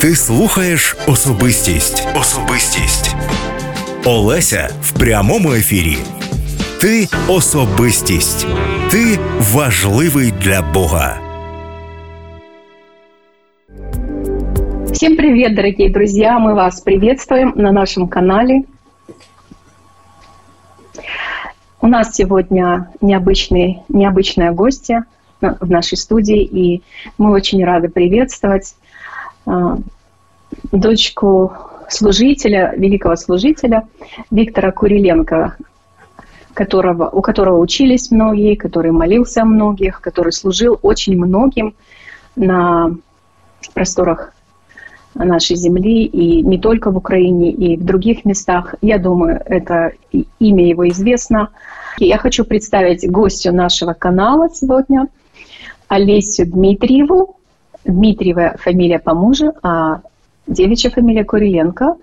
Ти слухаєш особистість. Особистість. Олеся в прямому ефірі. Ти особистість. Ти важливий для Бога. Всем привет, дорогие друзья! Мы вас приветствуем на нашем канале. У нас сегодня необычный, необычная гостья в нашей студии, и мы очень рады приветствовать а, дочку служителя, великого служителя Виктора Куриленко, которого, у которого учились многие, который молился о многих, который служил очень многим на просторах нашей земли, и не только в Украине, и в других местах. Я думаю, это имя его известно. Я хочу представить гостю нашего канала сегодня, Олесю Дмитриеву. Дмитриева фамилия по мужу, а девичья фамилия Куриленко.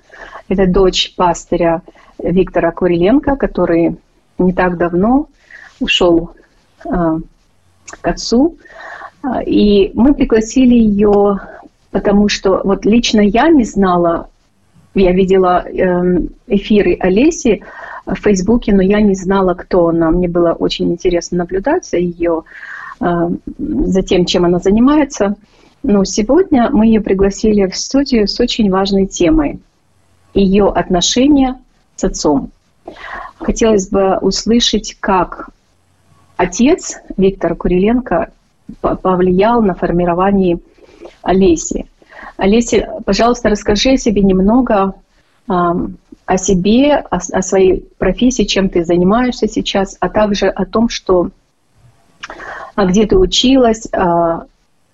Это дочь пастыря Виктора Куриленко, который не так давно ушел э, к отцу. И мы пригласили ее потому что вот лично я не знала, я видела эм, эфиры Олеси в Фейсбуке, но я не знала, кто она. Мне было очень интересно наблюдать за ее, эм, за тем, чем она занимается. Но сегодня мы ее пригласили в студию с очень важной темой. Ее отношения с отцом. Хотелось бы услышать, как отец Виктор Куриленко повлиял на формирование Олеси. Олеся, пожалуйста, расскажи о себе немного, о себе, о, своей профессии, чем ты занимаешься сейчас, а также о том, что а где ты училась, о,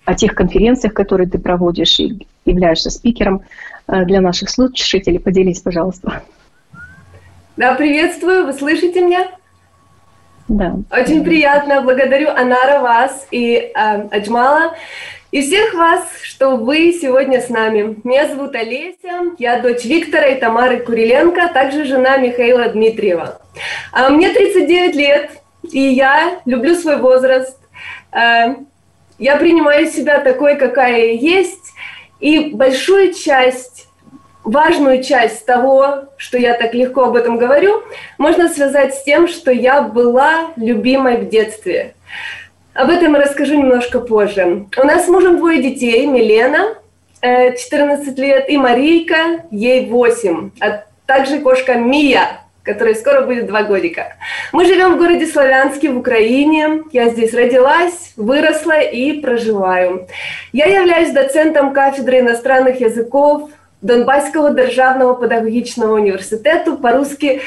о тех конференциях, которые ты проводишь и являешься спикером э, для наших слушателей. Поделись, пожалуйста. Да, приветствую. Вы слышите меня? Да. Очень приятно. Благодарю Анара вас и э, Аджмала и всех вас, что вы сегодня с нами. Меня зовут Олеся, я дочь Виктора и Тамары Куриленко, а также жена Михаила Дмитриева. А мне 39 лет, и я люблю свой возраст. Я принимаю себя такой, какая я есть, и большую часть важную часть того, что я так легко об этом говорю, можно связать с тем, что я была любимой в детстве. Об этом я расскажу немножко позже. У нас с мужем двое детей. Милена, 14 э, лет, и Марийка, ей 8. А также кошка Мия, которой скоро будет два годика. Мы живем в городе Славянске в Украине. Я здесь родилась, выросла и проживаю. Я являюсь доцентом кафедры иностранных языков Донбасского державного педагогичного университета, по-русски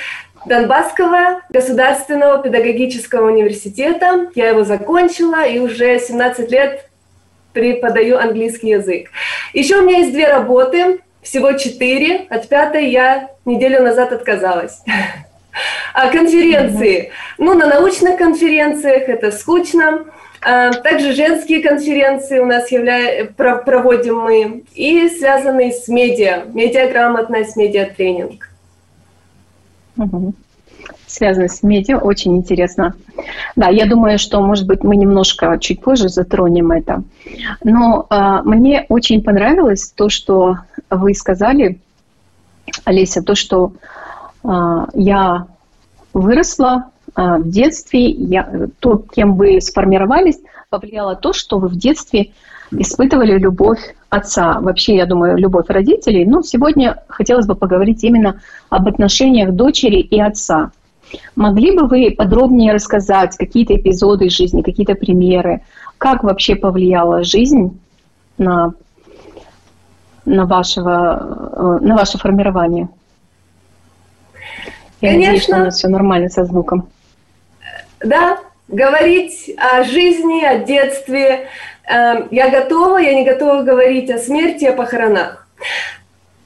Донбасского государственного педагогического университета. Я его закончила и уже 17 лет преподаю английский язык. Еще у меня есть две работы, всего четыре. От пятой я неделю назад отказалась. А конференции? Ну, на научных конференциях это скучно. А, также женские конференции у нас явля... проводим мы и связанные с медиа, медиаграмотность, медиатренинг. Угу. Связано с медиа, очень интересно. Да, я думаю, что, может быть, мы немножко чуть позже затронем это. Но э, мне очень понравилось то, что вы сказали, Олеся, то, что э, я выросла э, в детстве, я, то, кем вы сформировались, повлияло то, что вы в детстве испытывали любовь отца. Вообще, я думаю, любовь родителей. Но сегодня хотелось бы поговорить именно об отношениях дочери и отца. Могли бы вы подробнее рассказать какие-то эпизоды жизни, какие-то примеры, как вообще повлияла жизнь на, на, вашего, э, на ваше формирование? Я Конечно. надеюсь, что у нас все нормально со звуком. Да, говорить о жизни, о детстве, Эм, я готова, я не готова говорить о смерти, о похоронах.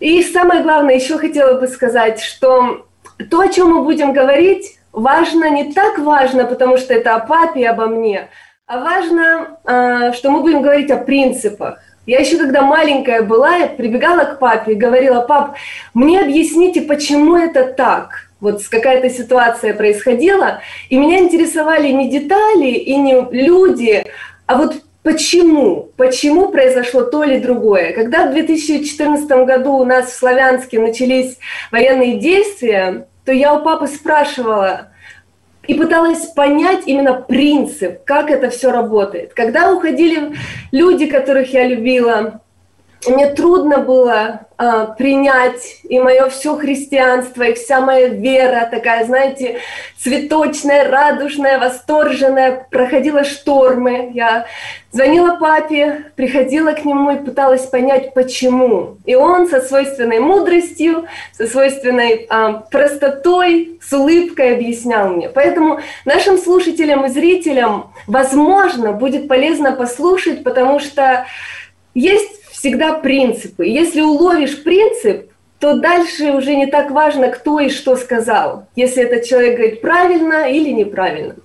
И самое главное, еще хотела бы сказать, что то, о чем мы будем говорить, важно не так важно, потому что это о папе и обо мне, а важно, э, что мы будем говорить о принципах. Я еще когда маленькая была, прибегала к папе и говорила, пап, мне объясните, почему это так. Вот какая-то ситуация происходила, и меня интересовали не детали и не люди, а вот почему, почему произошло то или другое. Когда в 2014 году у нас в Славянске начались военные действия, то я у папы спрашивала и пыталась понять именно принцип, как это все работает. Когда уходили люди, которых я любила, мне трудно было э, принять и мое все христианство, и вся моя вера такая, знаете, цветочная, радужная, восторженная, проходила штормы. Я звонила папе, приходила к нему и пыталась понять, почему. И он со свойственной мудростью, со свойственной э, простотой, с улыбкой объяснял мне. Поэтому нашим слушателям и зрителям, возможно, будет полезно послушать, потому что есть всегда принципы. Если уловишь принцип, то дальше уже не так важно, кто и что сказал, если этот человек говорит правильно или неправильно.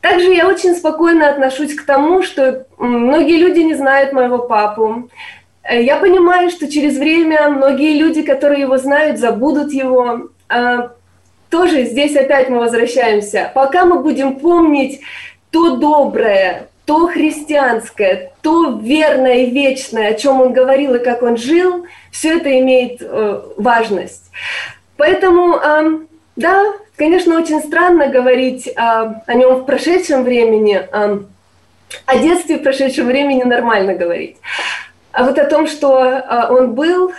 Также я очень спокойно отношусь к тому, что многие люди не знают моего папу. Э, я понимаю, что через время многие люди, которые его знают, забудут его. А, тоже здесь опять мы возвращаемся. Пока мы будем помнить то доброе, то христианское, то верное и вечное, о чем он говорил и как он жил, все это имеет э, важность. Поэтому, э, да, конечно, очень странно говорить э, о нем в прошедшем времени, э, о детстве в прошедшем времени нормально говорить. А вот о том, что э, он был,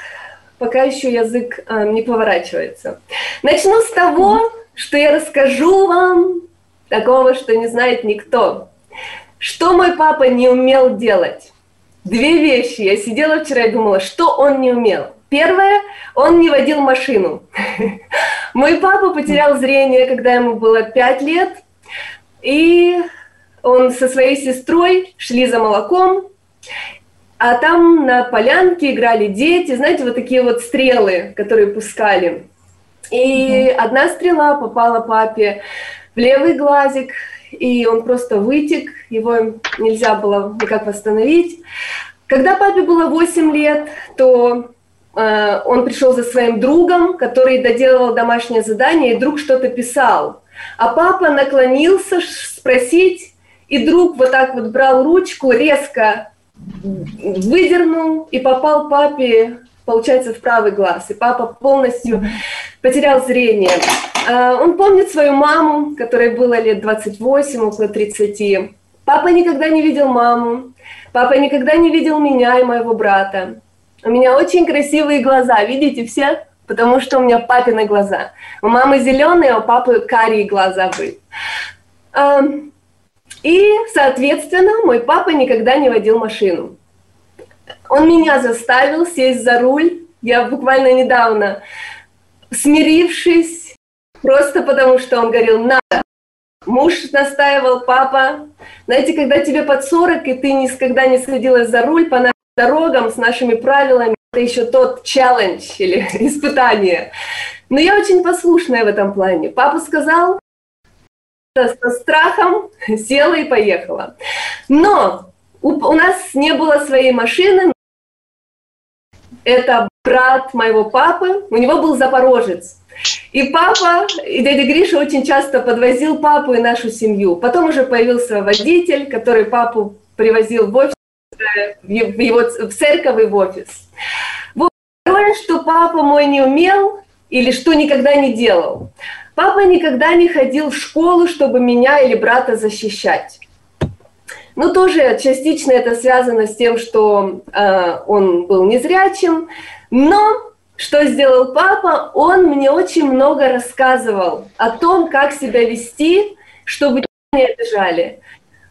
пока еще язык э, не поворачивается. Начну с того, что я расскажу вам такого, что не знает никто. Что мой папа не умел делать? Две вещи. Я сидела вчера и думала, что он не умел. Первое, он не водил машину. Мой папа потерял зрение, когда ему было пять лет, и он со своей сестрой шли за молоком, а там на полянке играли дети, знаете, вот такие вот стрелы, которые пускали. И одна стрела попала папе в левый глазик, и он просто вытек, его нельзя было никак восстановить. Когда папе было 8 лет, то э, он пришел за своим другом, который доделывал домашнее задание, и друг что-то писал. А папа наклонился спросить, и друг вот так вот брал ручку, резко выдернул и попал папе получается, в правый глаз. И папа полностью потерял зрение. А, он помнит свою маму, которой было лет 28, около 30. Папа никогда не видел маму. Папа никогда не видел меня и моего брата. У меня очень красивые глаза, видите все? Потому что у меня папины глаза. У мамы зеленые, а у папы карие глаза были. А, и, соответственно, мой папа никогда не водил машину. Он меня заставил сесть за руль. Я буквально недавно, смирившись, просто потому что он говорил, надо. Муж настаивал, папа. Знаете, когда тебе под 40, и ты никогда не садилась за руль по нашим дорогам с нашими правилами, это еще тот челлендж или испытание. Но я очень послушная в этом плане. Папа сказал, со страхом села и поехала. Но у, у нас не было своей машины, это брат моего папы, у него был запорожец. И папа, и дядя Гриша очень часто подвозил папу и нашу семью. Потом уже появился водитель, который папу привозил в офис, в его в церковь и в офис. Вот второе, что папа мой не умел или что никогда не делал. Папа никогда не ходил в школу, чтобы меня или брата защищать. Ну, тоже частично это связано с тем, что э, он был незрячим, но что сделал папа? Он мне очень много рассказывал о том, как себя вести, чтобы не обижали,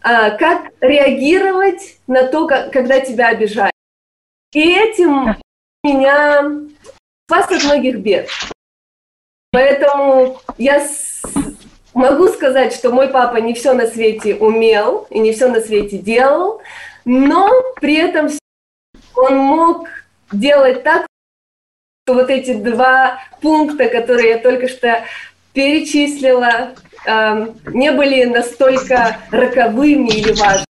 э, как реагировать на то, как, когда тебя обижают. И этим меня спас от многих бед. Поэтому я Могу сказать, что мой папа не все на свете умел и не все на свете делал, но при этом он мог делать так, что вот эти два пункта, которые я только что перечислила, эм, не были настолько роковыми или важными.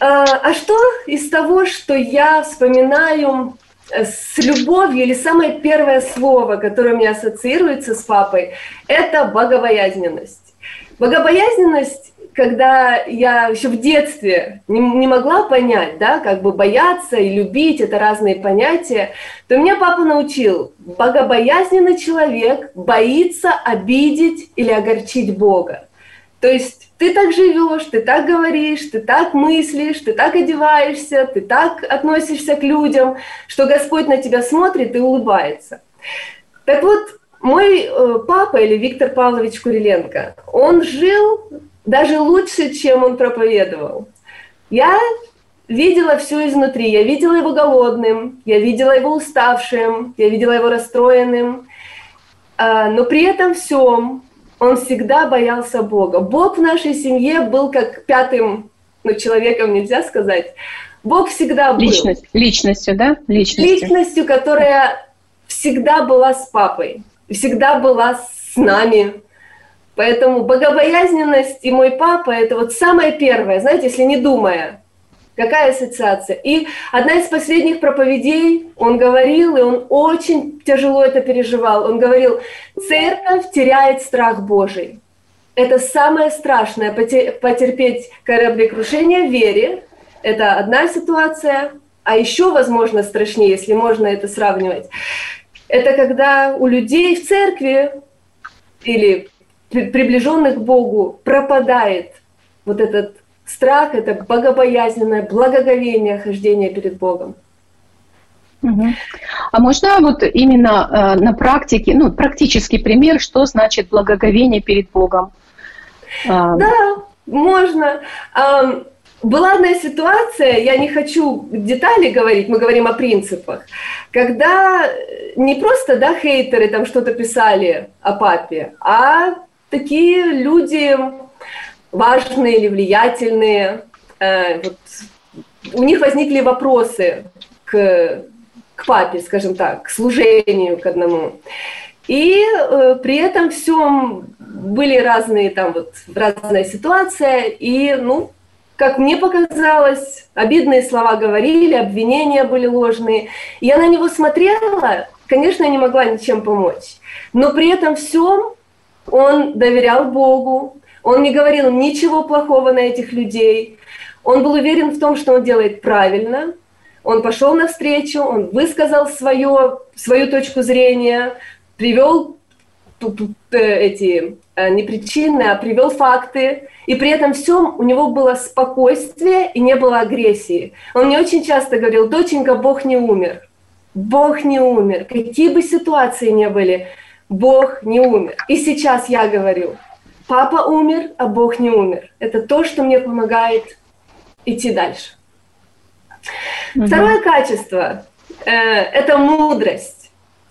А, а что из того, что я вспоминаю с любовью или самое первое слово, которое у меня ассоциируется с папой, это богобоязненность. Богобоязненность, когда я еще в детстве не, не могла понять, да, как бы бояться и любить, это разные понятия, то меня папа научил, богобоязненный человек боится обидеть или огорчить Бога. То есть ты так живешь, ты так говоришь, ты так мыслишь, ты так одеваешься, ты так относишься к людям, что Господь на тебя смотрит и улыбается. Так вот, мой э, папа или Виктор Павлович Куриленко, он жил даже лучше, чем он проповедовал. Я видела все изнутри. Я видела его голодным, я видела его уставшим, я видела его расстроенным. А, но при этом всем он всегда боялся Бога. Бог в нашей семье был как пятым ну, человеком, нельзя сказать. Бог всегда был. Личность, личностью, да? Личностью. Личностью, которая всегда была с папой всегда была с нами. Поэтому богобоязненность и мой папа – это вот самое первое, знаете, если не думая, какая ассоциация. И одна из последних проповедей, он говорил, и он очень тяжело это переживал, он говорил, церковь теряет страх Божий. Это самое страшное, потерпеть кораблекрушение в вере. Это одна ситуация, а еще, возможно, страшнее, если можно это сравнивать это когда у людей в церкви или приближенных к Богу пропадает вот этот страх, это богобоязненное благоговение хождения перед Богом. А можно вот именно э, на практике, ну, практический пример, что значит благоговение перед Богом? Да, можно. Была одна ситуация, я не хочу детали говорить, мы говорим о принципах, когда не просто, да, хейтеры там что-то писали о папе, а такие люди важные или влиятельные, э, вот, у них возникли вопросы к, к папе, скажем так, к служению к одному. И э, при этом всем были разные там вот разная ситуация, и ну как мне показалось, обидные слова говорили, обвинения были ложные. Я на него смотрела, конечно, я не могла ничем помочь. Но при этом всем он доверял Богу, он не говорил ничего плохого на этих людей. Он был уверен в том, что он делает правильно. Он пошел навстречу, он высказал свое, свою точку зрения, привел э, эти э, не причины, а привел факты. И при этом всем у него было спокойствие и не было агрессии. Он мне очень часто говорил, доченька, Бог не умер. Бог не умер. Какие бы ситуации ни были, Бог не умер. И сейчас я говорю, папа умер, а Бог не умер. Это то, что мне помогает идти дальше. Угу. Второе качество э, это мудрость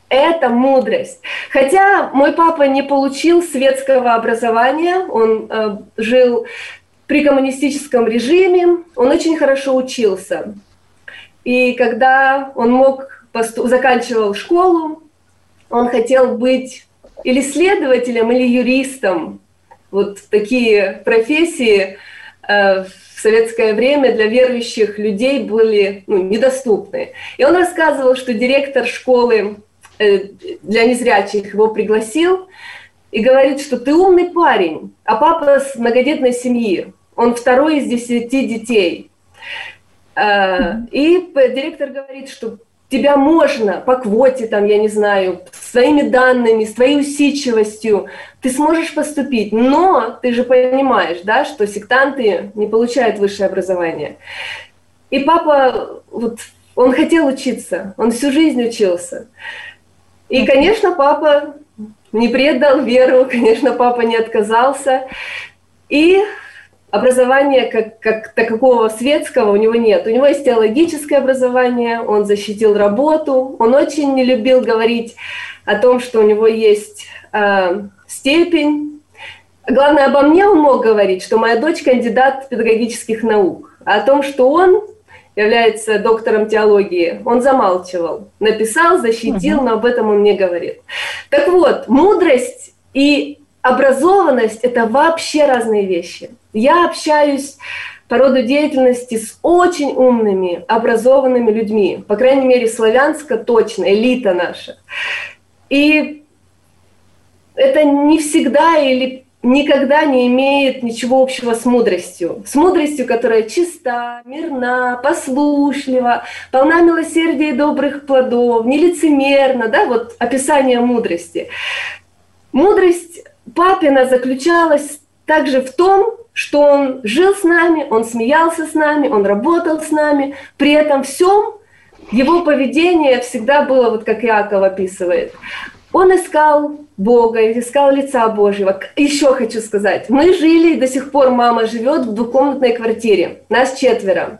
это мудрость. Хотя мой папа не получил светского образования, он э, жил при коммунистическом режиме, он очень хорошо учился. И когда он мог посту- заканчивал школу, он хотел быть или следователем, или юристом. Вот такие профессии э, в советское время для верующих людей были ну, недоступны. И он рассказывал, что директор школы Э, для незрячих его пригласил и говорит, что ты умный парень, а папа с многодетной семьи, он второй из десяти детей. Э, и директор говорит, что тебя можно по квоте, там, я не знаю, своими данными, с твоей усидчивостью, ты сможешь поступить, но ты же понимаешь, да, что сектанты не получают высшее образование. И папа, вот, он хотел учиться, он всю жизнь учился. И, конечно, папа не предал веру, конечно, папа не отказался. И образования как, как такого светского у него нет. У него есть теологическое образование, он защитил работу, он очень не любил говорить о том, что у него есть э, степень. Главное, обо мне он мог говорить, что моя дочь кандидат педагогических наук. А о том, что он является доктором теологии, он замалчивал. Написал, защитил, но об этом он не говорил. Так вот, мудрость и образованность – это вообще разные вещи. Я общаюсь по роду деятельности с очень умными, образованными людьми. По крайней мере, славянска точно, элита наша. И это не всегда или никогда не имеет ничего общего с мудростью. С мудростью, которая чиста, мирна, послушлива, полна милосердия и добрых плодов, нелицемерна, да, вот описание мудрости. Мудрость папина заключалась также в том, что он жил с нами, он смеялся с нами, он работал с нами, при этом всем его поведение всегда было, вот как Иаков описывает, он искал Бога, искал лица Божьего. Еще хочу сказать, мы жили, и до сих пор мама живет в двухкомнатной квартире. Нас четверо.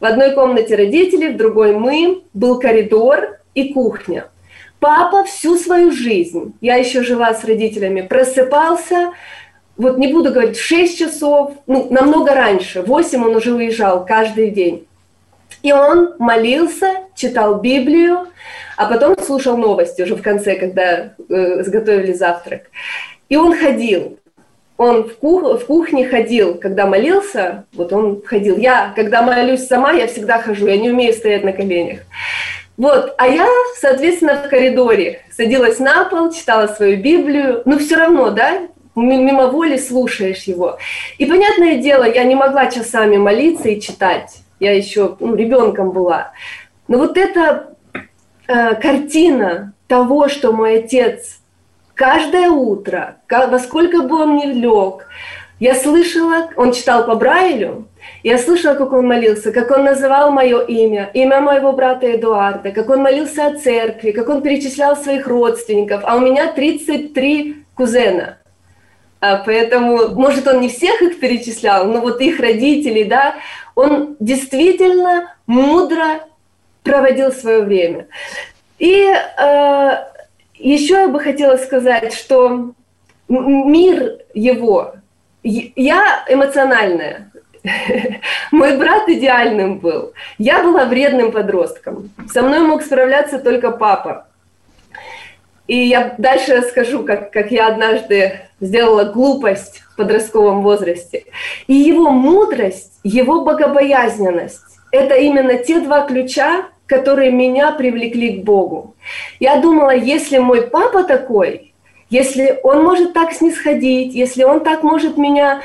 В одной комнате родители, в другой мы. Был коридор и кухня. Папа всю свою жизнь, я еще жила с родителями, просыпался, вот не буду говорить, в 6 часов, ну, намного раньше, в 8 он уже уезжал каждый день. И он молился, читал Библию, а потом слушал новости уже в конце, когда э, сготовили завтрак. И он ходил. Он в, кух, в кухне ходил, когда молился, вот он ходил. Я, когда молюсь сама, я всегда хожу, я не умею стоять на коленях. Вот, а я, соответственно, в коридоре садилась на пол, читала свою Библию, но все равно, да, мимо воли слушаешь его. И понятное дело, я не могла часами молиться и читать. Я еще ну, ребенком была. Но вот эта э, картина того, что мой отец каждое утро, во сколько бы он ни лег, я слышала, он читал по Брайлю, я слышала, как он молился, как он называл мое имя, имя моего брата Эдуарда, как он молился о церкви, как он перечислял своих родственников. А у меня 33 кузена. А поэтому, может, он не всех их перечислял, но вот их родителей, да, он действительно мудро проводил свое время. И э, еще я бы хотела сказать, что мир его, я эмоциональная, мой брат идеальным был, я была вредным подростком, со мной мог справляться только папа. И я дальше расскажу, как, как я однажды сделала глупость в подростковом возрасте. И его мудрость, его богобоязненность – это именно те два ключа, которые меня привлекли к Богу. Я думала, если мой папа такой, если он может так снисходить, если он так может меня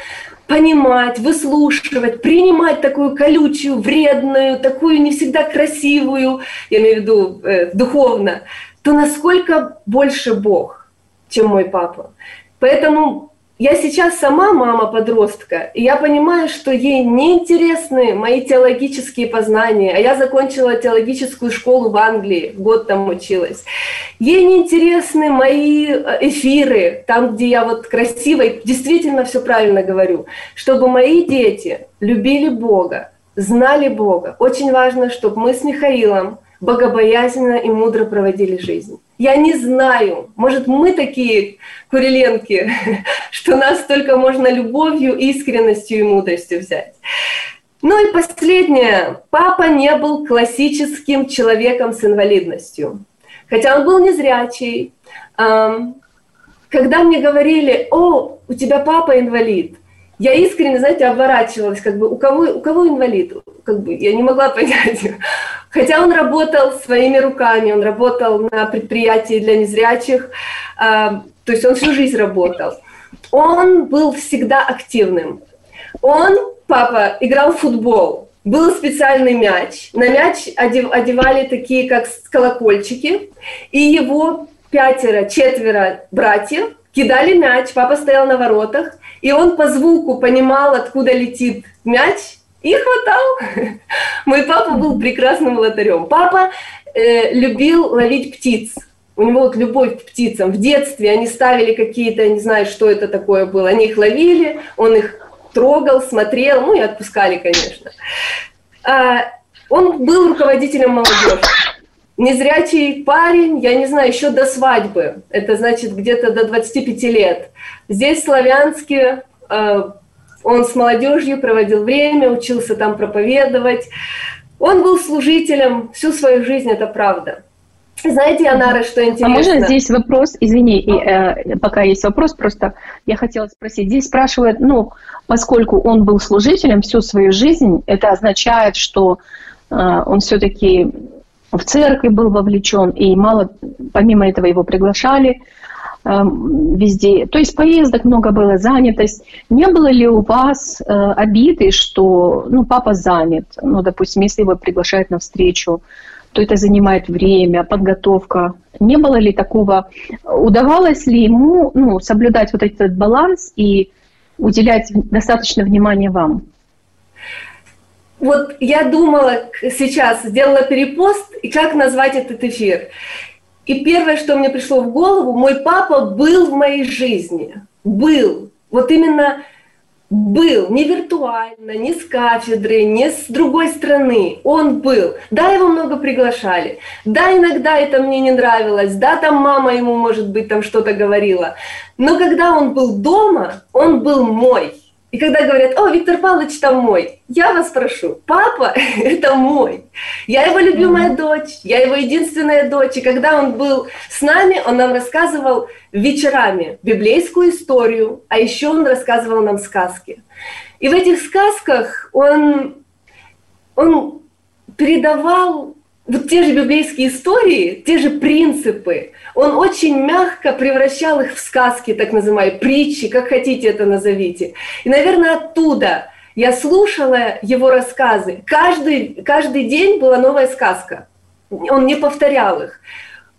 понимать, выслушивать, принимать такую колючую, вредную, такую не всегда красивую, я имею в виду э, духовно, то насколько больше Бог, чем мой папа. Поэтому я сейчас сама мама подростка, и я понимаю, что ей неинтересны мои теологические познания, а я закончила теологическую школу в Англии, год там училась. Ей неинтересны мои э, эфиры, там, где я вот красиво и действительно все правильно говорю, чтобы мои дети любили Бога, знали Бога. Очень важно, чтобы мы с Михаилом богобоязненно и мудро проводили жизнь. Я не знаю, может, мы такие куриленки, что нас только можно любовью, искренностью и мудростью взять. Ну и последнее. Папа не был классическим человеком с инвалидностью. Хотя он был незрячий. Когда мне говорили, о, у тебя папа инвалид, я искренне, знаете, оборачивалась, как бы, у кого, у кого инвалид? Как бы, я не могла понять. Хотя он работал своими руками, он работал на предприятии для незрячих, э, то есть он всю жизнь работал. Он был всегда активным. Он, папа, играл в футбол. Был специальный мяч. На мяч одевали такие, как колокольчики. И его пятеро, четверо братьев кидали мяч. Папа стоял на воротах и он по звуку понимал, откуда летит мяч, и хватал. Мой папа был прекрасным лотарем. Папа э, любил ловить птиц. У него вот любовь к птицам. В детстве они ставили какие-то, не знаю, что это такое было. Они их ловили, он их трогал, смотрел, ну и отпускали, конечно. А, он был руководителем молодежи. Незрячий парень, я не знаю, еще до свадьбы, это значит где-то до 25 лет. Здесь в Славянске э, он с молодежью проводил время, учился там проповедовать. Он был служителем всю свою жизнь, это правда. Знаете, Анара, что интересно? А можно здесь вопрос, извини, и, э, пока есть вопрос, просто я хотела спросить. Здесь спрашивают, ну, поскольку он был служителем всю свою жизнь, это означает, что э, он все-таки в церкви был вовлечен, и мало, помимо этого его приглашали. Везде. То есть поездок много было, занятость. Не было ли у вас э, обиды, что ну, папа занят? Ну, допустим, если его приглашают на встречу, то это занимает время, подготовка. Не было ли такого? Удавалось ли ему ну, соблюдать вот этот баланс и уделять достаточно внимания вам? Вот я думала сейчас, сделала перепост, и как назвать этот эфир. И первое, что мне пришло в голову, мой папа был в моей жизни. Был. Вот именно был, не виртуально, не с кафедры, не с другой страны. Он был. Да, его много приглашали. Да, иногда это мне не нравилось. Да, там мама ему, может быть, там что-то говорила. Но когда он был дома, он был мой. И когда говорят, о, Виктор Павлович там мой, я вас прошу, папа – это мой. Я его любимая mm-hmm. дочь, я его единственная дочь. И когда он был с нами, он нам рассказывал вечерами библейскую историю, а еще он рассказывал нам сказки. И в этих сказках он, он передавал вот те же библейские истории, те же принципы, он очень мягко превращал их в сказки, так называемые, притчи, как хотите это назовите. И, наверное, оттуда я слушала его рассказы. Каждый, каждый день была новая сказка. Он не повторял их.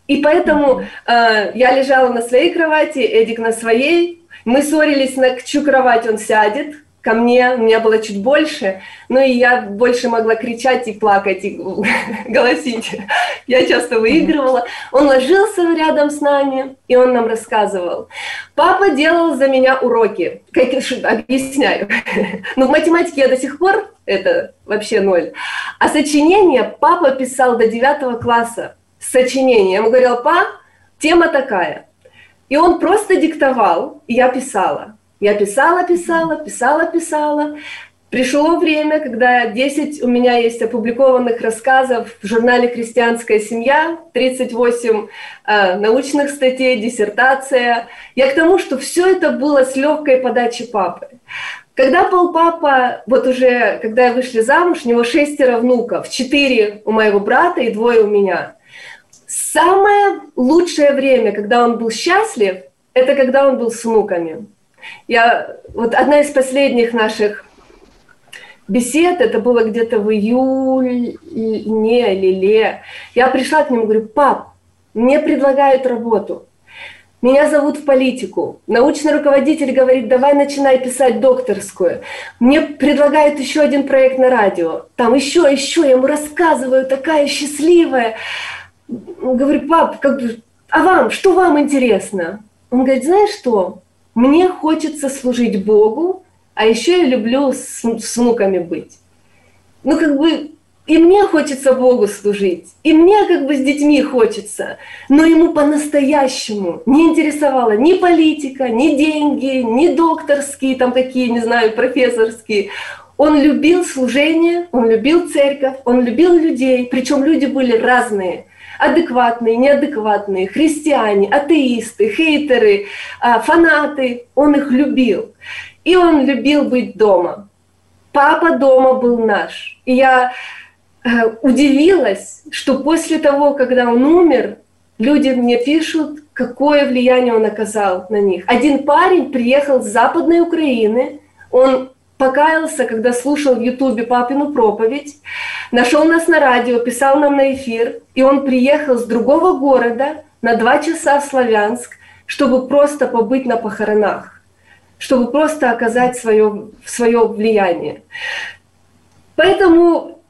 И поэтому э, я лежала на своей кровати, Эдик на своей. Мы ссорились, на чью кровать он сядет, ко мне, у меня было чуть больше, ну и я больше могла кричать и плакать, и голосить. Я часто выигрывала. Он ложился рядом с нами, и он нам рассказывал. Папа делал за меня уроки. Как, объясняю. Но ну, в математике я до сих пор, это вообще ноль. А сочинение папа писал до девятого класса. Сочинение. Я ему говорила, па, тема такая. И он просто диктовал, и я писала. Я писала, писала, писала, писала. Пришло время, когда 10 у меня есть опубликованных рассказов в журнале «Крестьянская семья», 38 э, научных статей, диссертация. Я к тому, что все это было с легкой подачи папы. Когда был папа, вот уже, когда я вышли замуж, у него шестеро внуков, четыре у моего брата и двое у меня. Самое лучшее время, когда он был счастлив, это когда он был с внуками. Я, вот одна из последних наших бесед, это было где-то в июле или ле. Я пришла к нему говорю, пап, мне предлагают работу. Меня зовут в политику. Научный руководитель говорит, давай начинай писать докторскую. Мне предлагают еще один проект на радио. Там еще, еще, я ему рассказываю, такая счастливая. Говорю, пап, как бы, а вам, что вам интересно? Он говорит, знаешь что, мне хочется служить Богу, а еще я люблю с, с внуками быть. Ну, как бы, и мне хочется Богу служить, и мне как бы с детьми хочется, но ему по-настоящему не интересовала ни политика, ни деньги, ни докторские, там какие, не знаю, профессорские. Он любил служение, он любил церковь, он любил людей, причем люди были разные – адекватные, неадекватные, христиане, атеисты, хейтеры, а, фанаты. Он их любил. И он любил быть дома. Папа дома был наш. И я э, удивилась, что после того, когда он умер, люди мне пишут, какое влияние он оказал на них. Один парень приехал с Западной Украины, он покаялся, когда слушал в Ютубе папину проповедь, нашел нас на радио, писал нам на эфир, и он приехал с другого города на два часа в Славянск, чтобы просто побыть на похоронах, чтобы просто оказать свое, свое влияние. Поэтому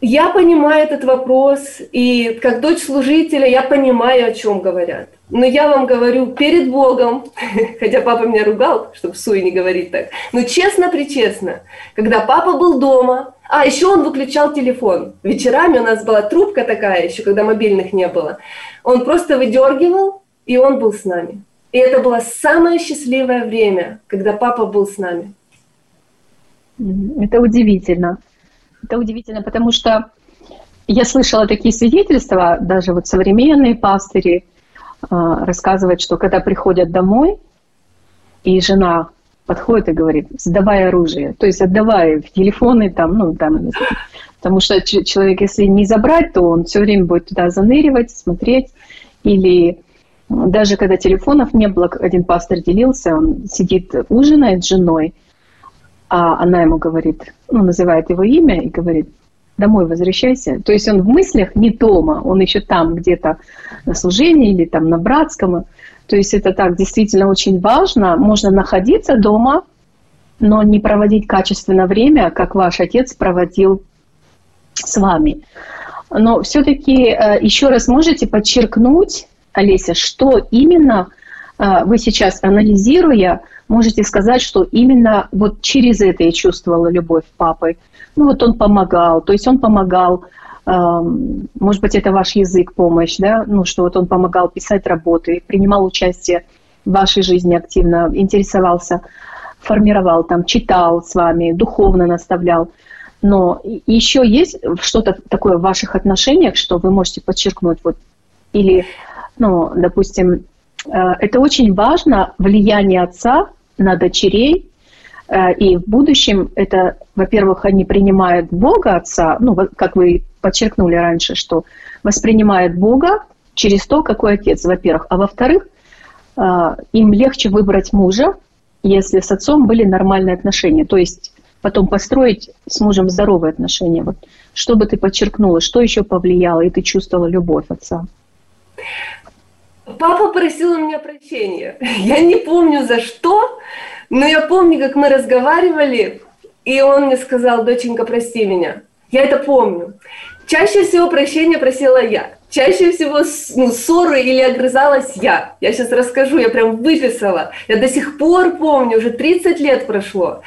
я понимаю этот вопрос, и как дочь служителя я понимаю, о чем говорят. Но я вам говорю перед Богом, хотя папа меня ругал, чтобы суе не говорить так, но честно-причестно, когда папа был дома, а еще он выключал телефон. Вечерами у нас была трубка такая еще, когда мобильных не было. Он просто выдергивал, и он был с нами. И это было самое счастливое время, когда папа был с нами. Это удивительно. Это удивительно, потому что я слышала такие свидетельства, даже вот современные пастыри э, рассказывают, что когда приходят домой, и жена подходит и говорит, сдавай оружие, то есть отдавай в телефоны там, ну там, потому что человек, если не забрать, то он все время будет туда заныривать, смотреть, или Даже когда телефонов не было, один пастор делился, он сидит, ужинает с женой, а она ему говорит, ну, называет его имя и говорит, домой возвращайся. То есть он в мыслях не дома, он еще там где-то на служении или там на братском. То есть это так действительно очень важно. Можно находиться дома, но не проводить качественно время, как ваш отец проводил с вами. Но все-таки э, еще раз можете подчеркнуть, Олеся, что именно э, вы сейчас, анализируя, можете сказать, что именно вот через это я чувствовала любовь папы. Ну вот он помогал, то есть он помогал, эм, может быть, это ваш язык, помощь, да, ну что вот он помогал писать работы, принимал участие в вашей жизни активно, интересовался, формировал там, читал с вами, духовно наставлял. Но еще есть что-то такое в ваших отношениях, что вы можете подчеркнуть, вот, или, ну, допустим, э, это очень важно, влияние отца на дочерей, и в будущем это, во-первых, они принимают Бога Отца, ну, как вы подчеркнули раньше, что воспринимают Бога через то, какой отец, во-первых. А во-вторых, э, им легче выбрать мужа, если с отцом были нормальные отношения. То есть потом построить с мужем здоровые отношения. Вот, что бы ты подчеркнула, что еще повлияло, и ты чувствовала любовь отца? Папа просил у меня прощения. Я не помню за что, но я помню, как мы разговаривали, и он мне сказал, доченька, прости меня. Я это помню. Чаще всего прощения просила я. Чаще всего ну, ссоры или огрызалась я. Я сейчас расскажу, я прям выписала. Я до сих пор помню, уже 30 лет прошло.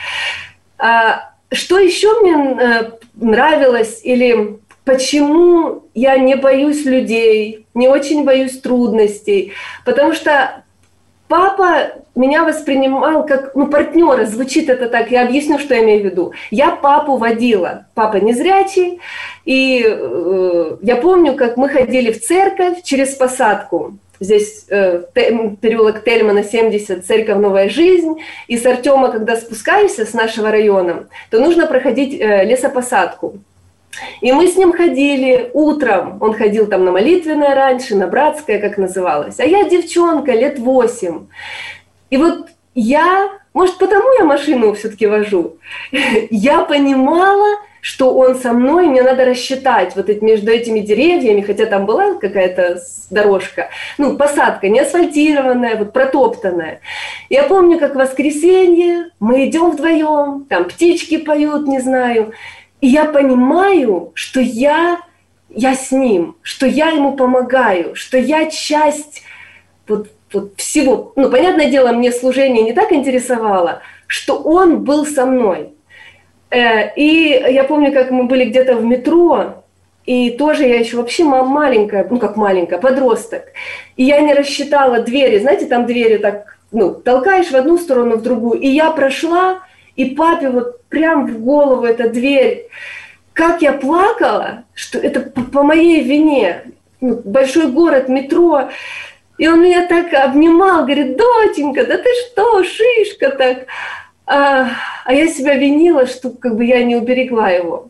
А, что еще мне э, нравилось или почему я не боюсь людей, не очень боюсь трудностей? Потому что папа меня воспринимал как ну, партнера, звучит это так, я объясню, что я имею в виду. Я папу водила, папа незрячий, и э, я помню, как мы ходили в церковь через посадку. Здесь э, переулок Тельмана 70, церковь «Новая жизнь». И с Артема, когда спускаешься с нашего района, то нужно проходить э, лесопосадку. И мы с ним ходили утром. Он ходил там на молитвенное раньше, на братское, как называлось. А я девчонка, лет восемь. И вот я, может, потому я машину все-таки вожу, я понимала, что он со мной, мне надо рассчитать вот эти, между этими деревьями, хотя там была какая-то дорожка, ну, посадка не асфальтированная, вот протоптанная. Я помню, как воскресенье мы идем вдвоем, там птички поют, не знаю, и я понимаю, что я, я с ним, что я ему помогаю, что я часть вот, вот всего. Ну, понятное дело, мне служение не так интересовало, что он был со мной – Э, и я помню, как мы были где-то в метро, и тоже я еще вообще маленькая, ну как маленькая, подросток. И я не рассчитала двери, знаете, там двери так, ну, толкаешь в одну сторону, в другую. И я прошла, и папе вот прям в голову эта дверь. Как я плакала, что это по моей вине. Ну, большой город, метро. И он меня так обнимал, говорит, доченька, да ты что, шишка так. А, а я себя винила, что как бы я не уберегла его.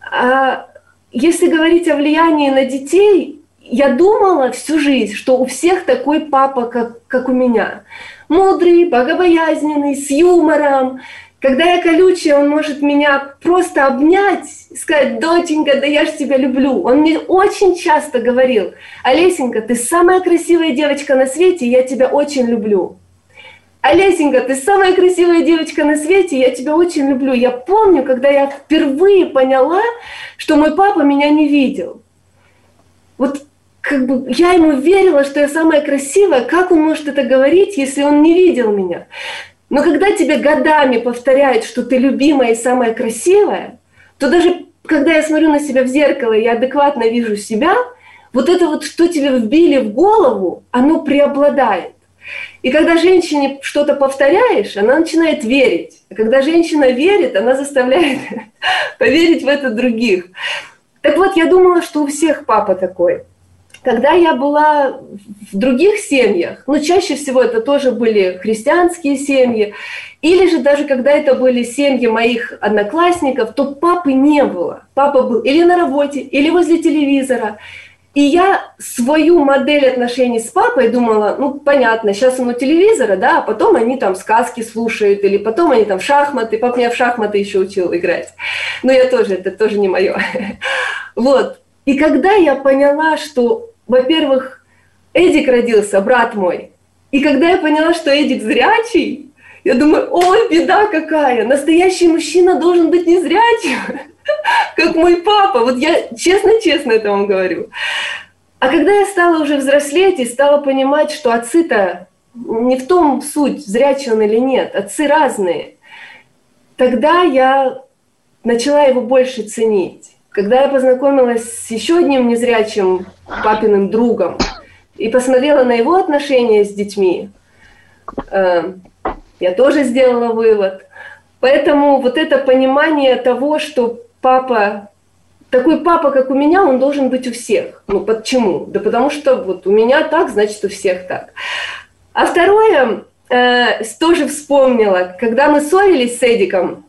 А если говорить о влиянии на детей, я думала всю жизнь, что у всех такой папа, как, как у меня. Мудрый, богобоязненный, с юмором. Когда я колючая, он может меня просто обнять сказать, доченька, да я ж тебя люблю. Он мне очень часто говорил, Олесенька, ты самая красивая девочка на свете, я тебя очень люблю. Олесенька, ты самая красивая девочка на свете, я тебя очень люблю. Я помню, когда я впервые поняла, что мой папа меня не видел. Вот как бы я ему верила, что я самая красивая. Как он может это говорить, если он не видел меня? Но когда тебе годами повторяют, что ты любимая и самая красивая, то даже когда я смотрю на себя в зеркало, я адекватно вижу себя, вот это вот, что тебе вбили в голову, оно преобладает. И когда женщине что-то повторяешь, она начинает верить. А когда женщина верит, она заставляет поверить в это других. Так вот, я думала, что у всех папа такой. Когда я была в других семьях, ну, чаще всего это тоже были христианские семьи, или же даже когда это были семьи моих одноклассников, то папы не было. Папа был или на работе, или возле телевизора. И я свою модель отношений с папой думала, ну, понятно, сейчас он у телевизора, да, а потом они там сказки слушают, или потом они там в шахматы, папа меня в шахматы еще учил играть. Но я тоже, это тоже не мое. Вот. И когда я поняла, что, во-первых, Эдик родился, брат мой, и когда я поняла, что Эдик зрячий, я думаю, ой, беда какая, настоящий мужчина должен быть незрячим как мой папа. Вот я честно-честно это вам говорю. А когда я стала уже взрослеть и стала понимать, что отцы-то не в том суть, зрячий он или нет, отцы разные, тогда я начала его больше ценить. Когда я познакомилась с еще одним незрячим папиным другом и посмотрела на его отношения с детьми, э, я тоже сделала вывод. Поэтому вот это понимание того, что папа, такой папа, как у меня, он должен быть у всех. Ну, почему? Да потому что вот у меня так, значит, у всех так. А второе, э, тоже вспомнила, когда мы ссорились с Эдиком,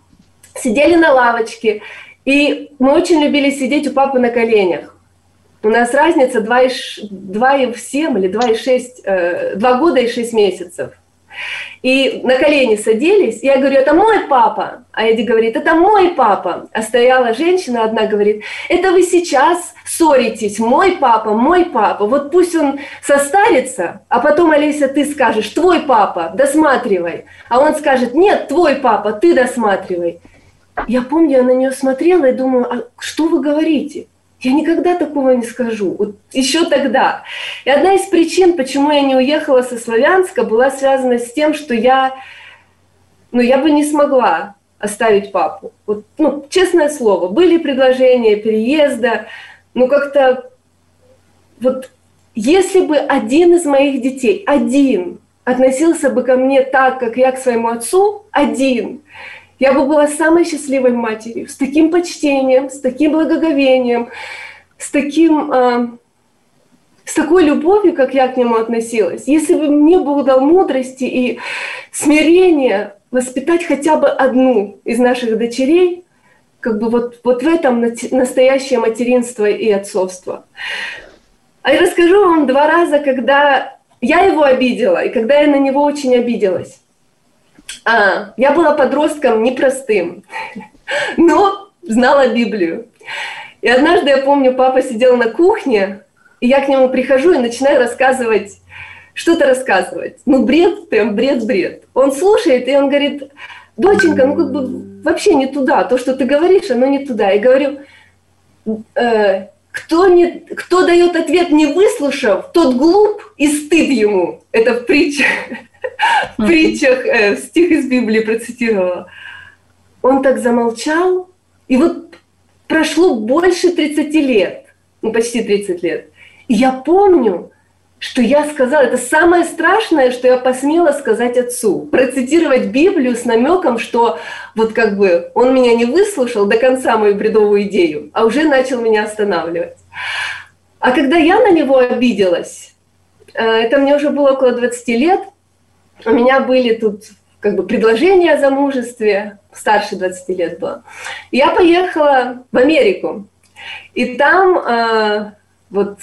сидели на лавочке, и мы очень любили сидеть у папы на коленях. У нас разница 2,7 или 2,6, э, 2 года и 6 месяцев. И на колени садились, я говорю, это мой папа. А Эдди говорит, это мой папа. А стояла женщина одна, говорит, это вы сейчас ссоритесь, мой папа, мой папа. Вот пусть он состарится, а потом, Олеся, ты скажешь, твой папа, досматривай. А он скажет, нет, твой папа, ты досматривай. Я помню, я на нее смотрела и думаю, а что вы говорите? Я никогда такого не скажу. Вот еще тогда. И одна из причин, почему я не уехала со Славянска, была связана с тем, что я, ну, я бы не смогла оставить папу. Вот, ну, честное слово, были предложения переезда, но как-то вот если бы один из моих детей, один, относился бы ко мне так, как я к своему отцу, один, я бы была самой счастливой матерью, с таким почтением, с таким благоговением, с таким, э, с такой любовью, как я к нему относилась. Если бы мне Бог дал мудрости и смирения воспитать хотя бы одну из наших дочерей, как бы вот, вот в этом настоящее материнство и отцовство. А я расскажу вам два раза, когда я его обидела, и когда я на него очень обиделась. А, я была подростком непростым, но знала Библию. И однажды, я помню, папа сидел на кухне, и я к нему прихожу и начинаю рассказывать, что-то рассказывать. Ну, бред, прям бред-бред. Он слушает, и он говорит, доченька, ну, как бы вообще не туда. То, что ты говоришь, оно не туда. И говорю, э, кто, не, кто дает ответ, не выслушав, тот глуп и стыд ему. Это в притчах в притчах э, стих из Библии процитировала. Он так замолчал, и вот прошло больше 30 лет, ну почти 30 лет. И я помню, что я сказала, это самое страшное, что я посмела сказать отцу. Процитировать Библию с намеком, что вот как бы он меня не выслушал до конца мою бредовую идею, а уже начал меня останавливать. А когда я на него обиделась, э, это мне уже было около 20 лет, у меня были тут как бы предложения о замужестве, старше 20 лет было. Я поехала в Америку, и там э, вот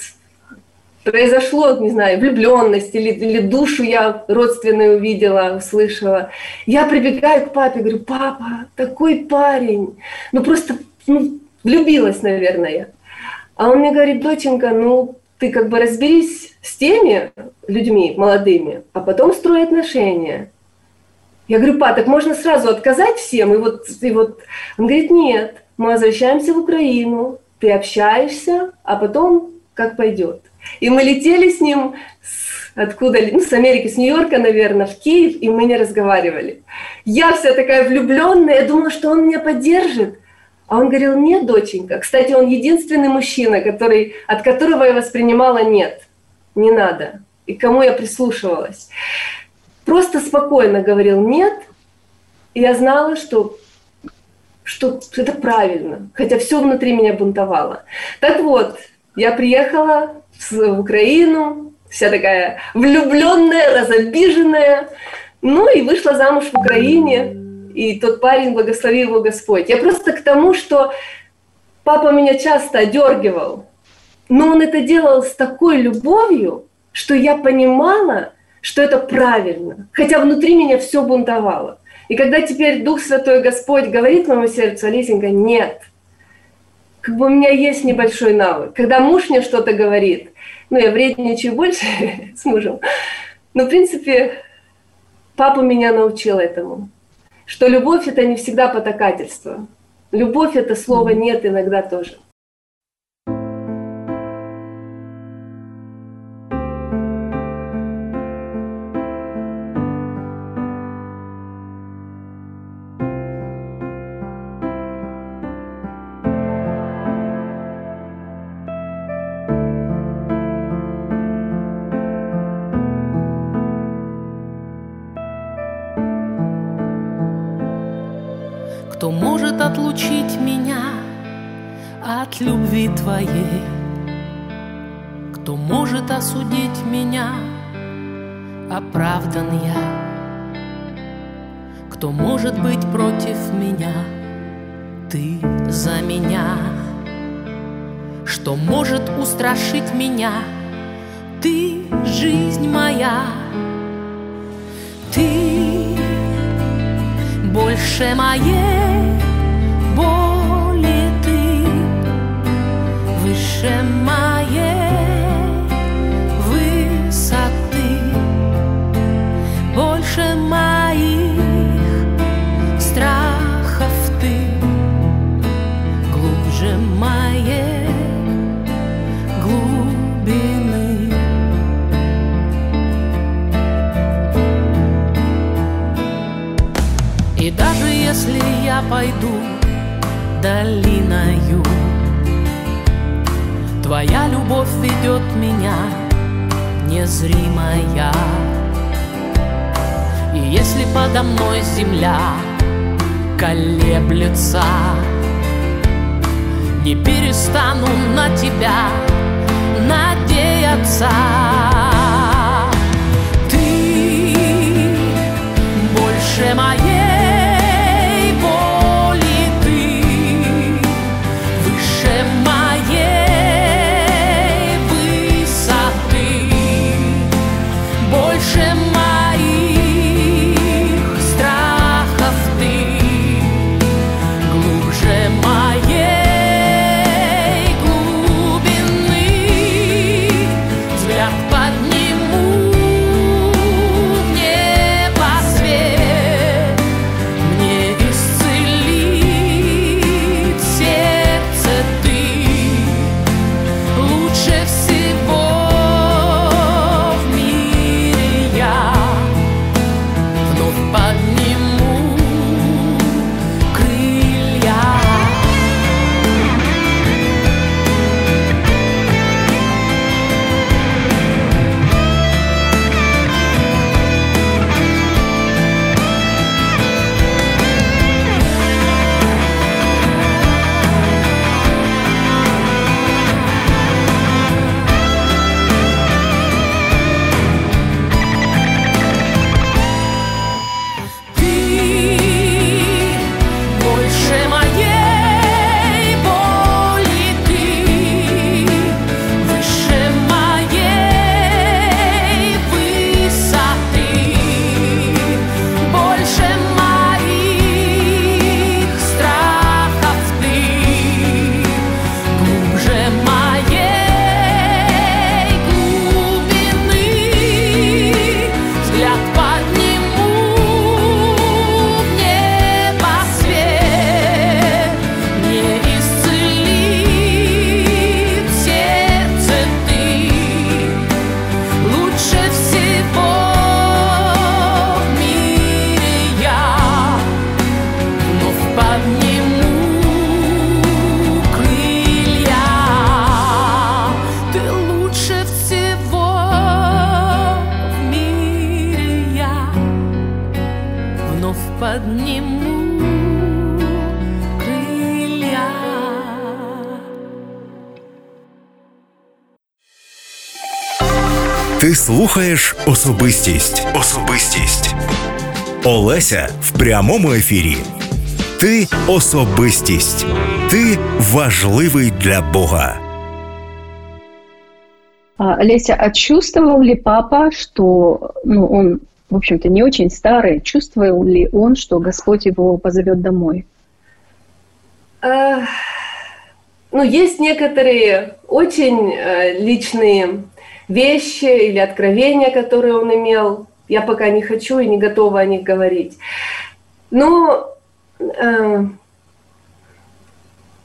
произошло, не знаю, влюбленность или, или душу я родственную увидела, услышала. Я прибегаю к папе, говорю, папа, такой парень, ну просто ну, влюбилась, наверное. А он мне говорит, доченька, ну ты как бы разберись с теми людьми молодыми, а потом строй отношения. Я говорю, па, так можно сразу отказать всем? И вот, и вот он говорит, нет, мы возвращаемся в Украину, ты общаешься, а потом как пойдет. И мы летели с ним с, откуда, ну, с Америки, с Нью-Йорка, наверное, в Киев, и мы не разговаривали. Я вся такая влюбленная, я думала, что он меня поддержит. А он говорил, нет, доченька. Кстати, он единственный мужчина, который, от которого я воспринимала нет, не надо. И кому я прислушивалась. Просто спокойно говорил нет, и я знала, что, что это правильно, хотя все внутри меня бунтовало. Так вот, я приехала в Украину, вся такая влюбленная, разобиженная, ну и вышла замуж в Украине и тот парень, благословил его Господь. Я просто к тому, что папа меня часто одергивал. Но он это делал с такой любовью, что я понимала, что это правильно. Хотя внутри меня все бунтовало. И когда теперь Дух Святой Господь говорит моему сердцу, Алисенька, нет, как бы у меня есть небольшой навык. Когда муж мне что-то говорит, ну, я вредничаю больше с мужем, но, в принципе, папа меня научил этому, что любовь – это не всегда потакательство. Любовь – это слово «нет» иногда тоже. Твоей? Кто может осудить меня, оправдан я? Кто может быть против меня? Ты за меня. Что может устрашить меня? Ты жизнь моя. Ты больше моей выше моей высоты, больше моих страхов ты, глубже моей глубины. И даже если я пойду долиною, Твоя любовь ведет меня, незримая. И если подо мной земля колеблется, Не перестану на Тебя надеяться. Ты больше моей слухаєш особистість. Особистість. Олеся в прямому ефірі. Ти особистість. Ти важливий для Бога. А, Леся, а чувствовал ли папа, что ну, он, в общем-то, не очень старый, чувствовал ли он, что Господь его позовет домой? А, ну, есть некоторые очень э, личные вещи или откровения, которые он имел. Я пока не хочу и не готова о них говорить. Но э,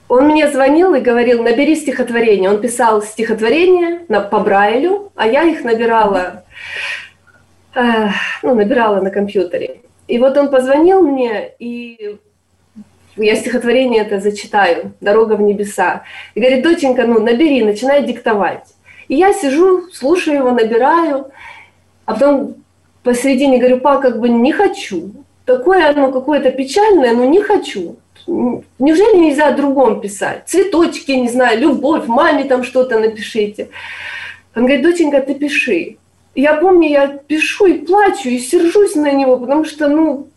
он мне звонил и говорил, набери стихотворение. Он писал стихотворения на, по Брайлю, а я их набирала, э, ну, набирала на компьютере. И вот он позвонил мне, и я стихотворение это зачитаю, «Дорога в небеса». И говорит, доченька, ну, набери, начинай диктовать. И я сижу, слушаю его, набираю, а потом посередине говорю, па, как бы не хочу. Такое оно какое-то печальное, но не хочу. Неужели нельзя о другом писать? Цветочки, не знаю, любовь, маме там что-то напишите. Он говорит, доченька, ты пиши. Я помню, я пишу и плачу, и сержусь на него, потому что, ну,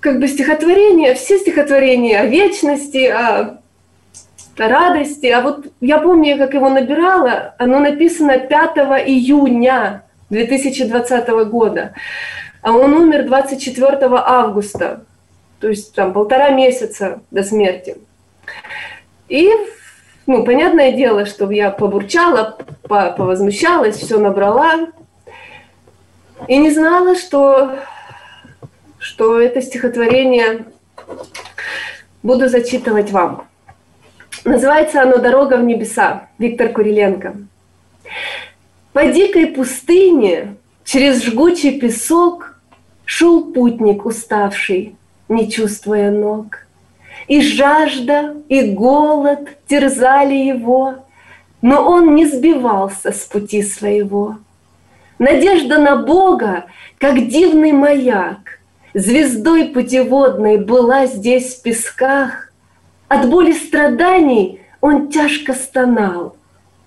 как бы стихотворения, все стихотворения о вечности, о радости. А вот я помню, как его набирала, оно написано 5 июня 2020 года, а он умер 24 августа, то есть там полтора месяца до смерти. И, ну, понятное дело, что я побурчала, повозмущалась, все набрала, и не знала, что что это стихотворение буду зачитывать вам. Называется оно «Дорога в небеса» Виктор Куриленко. По дикой пустыне через жгучий песок Шел путник уставший, не чувствуя ног. И жажда, и голод терзали его, Но он не сбивался с пути своего. Надежда на Бога, как дивный маяк, Звездой путеводной была здесь в песках. От боли страданий он тяжко стонал.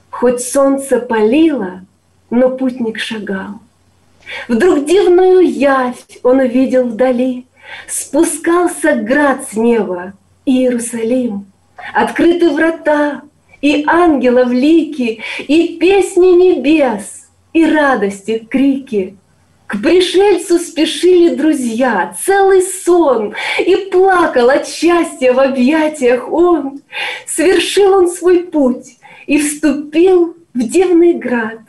Хоть солнце палило, но путник шагал. Вдруг дивную явь он увидел вдали. Спускался град с неба, Иерусалим. Открыты врата, и ангелов лики, И песни небес, и радости крики — к пришельцу спешили друзья, целый сон, И плакал от счастья в объятиях он. Свершил он свой путь и вступил в Дивный град,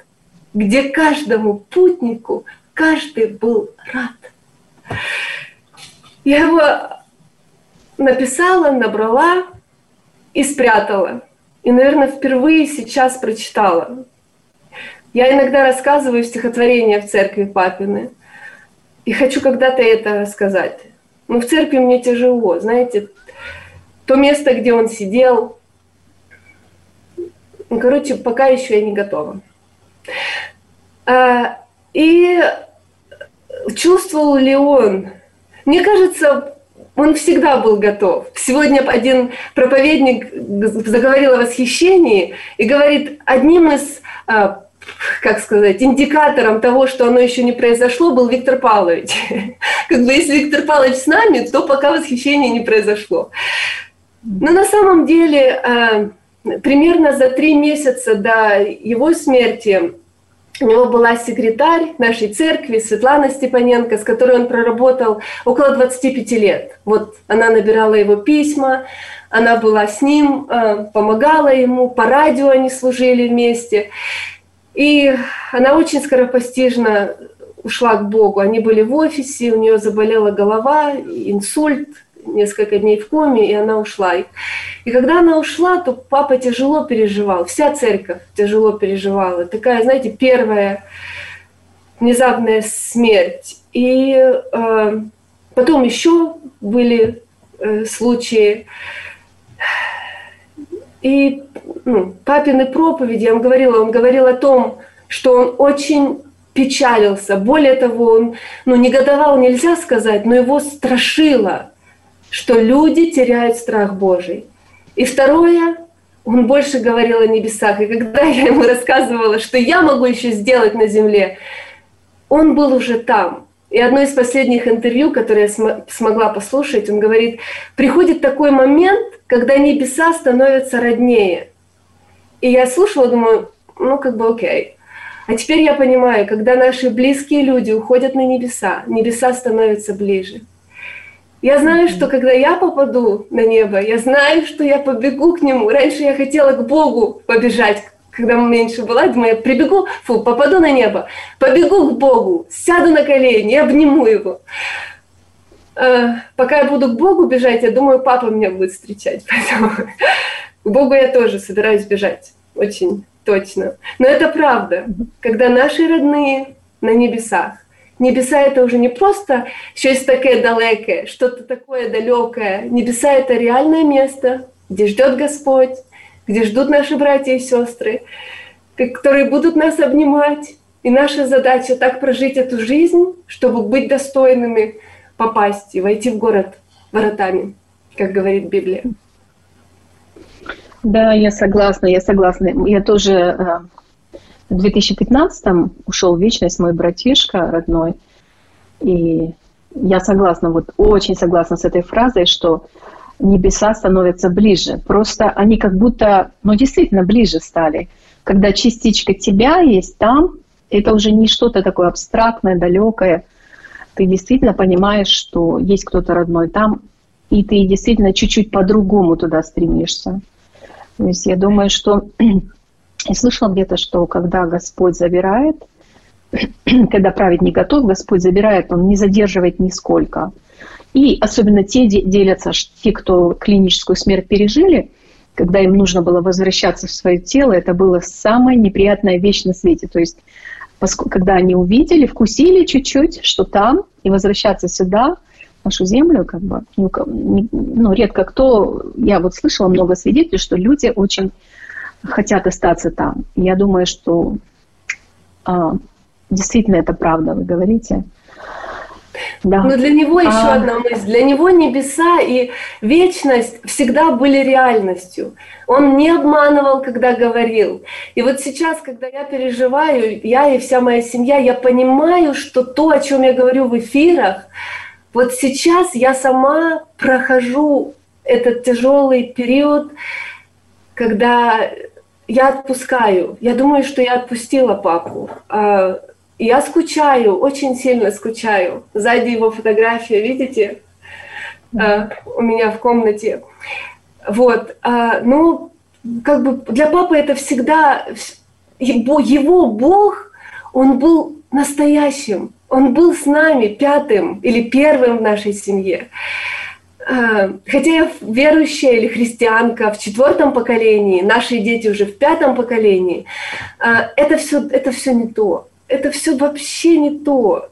Где каждому путнику каждый был рад. Я его написала, набрала и спрятала. И, наверное, впервые сейчас прочитала. Я иногда рассказываю стихотворения в церкви папины. И хочу когда-то это рассказать. Но в церкви мне тяжело, знаете. То место, где он сидел. Ну, короче, пока еще я не готова. А, и чувствовал ли он? Мне кажется, он всегда был готов. Сегодня один проповедник заговорил о восхищении и говорит, одним из а, как сказать, индикатором того, что оно еще не произошло, был Виктор Павлович. Как бы если Виктор Павлович с нами, то пока восхищение не произошло. Но на самом деле а, примерно за три месяца до его смерти у него была секретарь нашей церкви Светлана Степаненко, с которой он проработал около 25 лет. Вот она набирала его письма, она была с ним, а, помогала ему, по радио они служили вместе. И она очень скоропостижно ушла к Богу. Они были в офисе, у нее заболела голова, инсульт, несколько дней в коме, и она ушла. И когда она ушла, то папа тяжело переживал, вся церковь тяжело переживала. Такая, знаете, первая внезапная смерть. И э, потом еще были э, случаи. И ну, папины проповеди, я вам говорила, он говорил о том, что он очень печалился. Более того, он ну, негодовал, нельзя сказать, но его страшило, что люди теряют страх Божий. И второе, он больше говорил о небесах. И когда я ему рассказывала, что я могу еще сделать на земле, он был уже там. И одно из последних интервью, которое я см- смогла послушать, он говорит, приходит такой момент, когда небеса становятся роднее. И я слушала, думаю, ну, как бы окей. А теперь я понимаю, когда наши близкие люди уходят на небеса, небеса становятся ближе. Я знаю, что когда я попаду на небо, я знаю, что я побегу к нему. Раньше я хотела к Богу побежать, когда меньше была, думаю, я прибегу, фу, попаду на небо, побегу к Богу, сяду на колени, обниму его. Э, пока я буду к Богу бежать, я думаю, папа меня будет встречать. Поэтому к Богу я тоже собираюсь бежать. Очень точно. Но это правда. Когда наши родные на небесах, Небеса это уже не просто щось таке далекое, что-то такое далекое. Небеса это реальное место, где ждет Господь, где ждут наши братья и сестры, которые будут нас обнимать. И наша задача так прожить эту жизнь, чтобы быть достойными попасть и войти в город воротами, как говорит Библия. Да, я согласна, я согласна. Я тоже э, в 2015-м ушел в вечность мой братишка родной. И я согласна, вот очень согласна с этой фразой, что небеса становятся ближе. Просто они как будто, ну действительно ближе стали. Когда частичка тебя есть там, это уже не что-то такое абстрактное, далекое. Ты действительно понимаешь, что есть кто-то родной там, и ты действительно чуть-чуть по-другому туда стремишься. То есть я думаю, что я слышала где-то, что когда Господь забирает, когда праведник готов, Господь забирает, Он не задерживает нисколько. И особенно те делятся, те, кто клиническую смерть пережили, когда им нужно было возвращаться в свое тело, это было самая неприятная вещь на свете. То есть, когда они увидели, вкусили чуть-чуть, что там, и возвращаться сюда, нашу землю, как бы, ну, редко кто, я вот слышала много свидетелей, что люди очень хотят остаться там. Я думаю, что а, действительно это правда, вы говорите. Да. Но для него еще а... одна мысль. Для него небеса и вечность всегда были реальностью. Он не обманывал, когда говорил. И вот сейчас, когда я переживаю, я и вся моя семья, я понимаю, что то, о чем я говорю в эфирах, вот сейчас я сама прохожу этот тяжелый период, когда я отпускаю. Я думаю, что я отпустила папу. А, я скучаю, очень сильно скучаю. Сзади его фотография, видите, а, у меня в комнате. Вот, а, ну, как бы для папы это всегда его, его Бог, он был настоящим, он был с нами пятым или первым в нашей семье. Хотя я верующая или христианка в четвертом поколении, наши дети уже в пятом поколении, это все, это все не то это все вообще не то.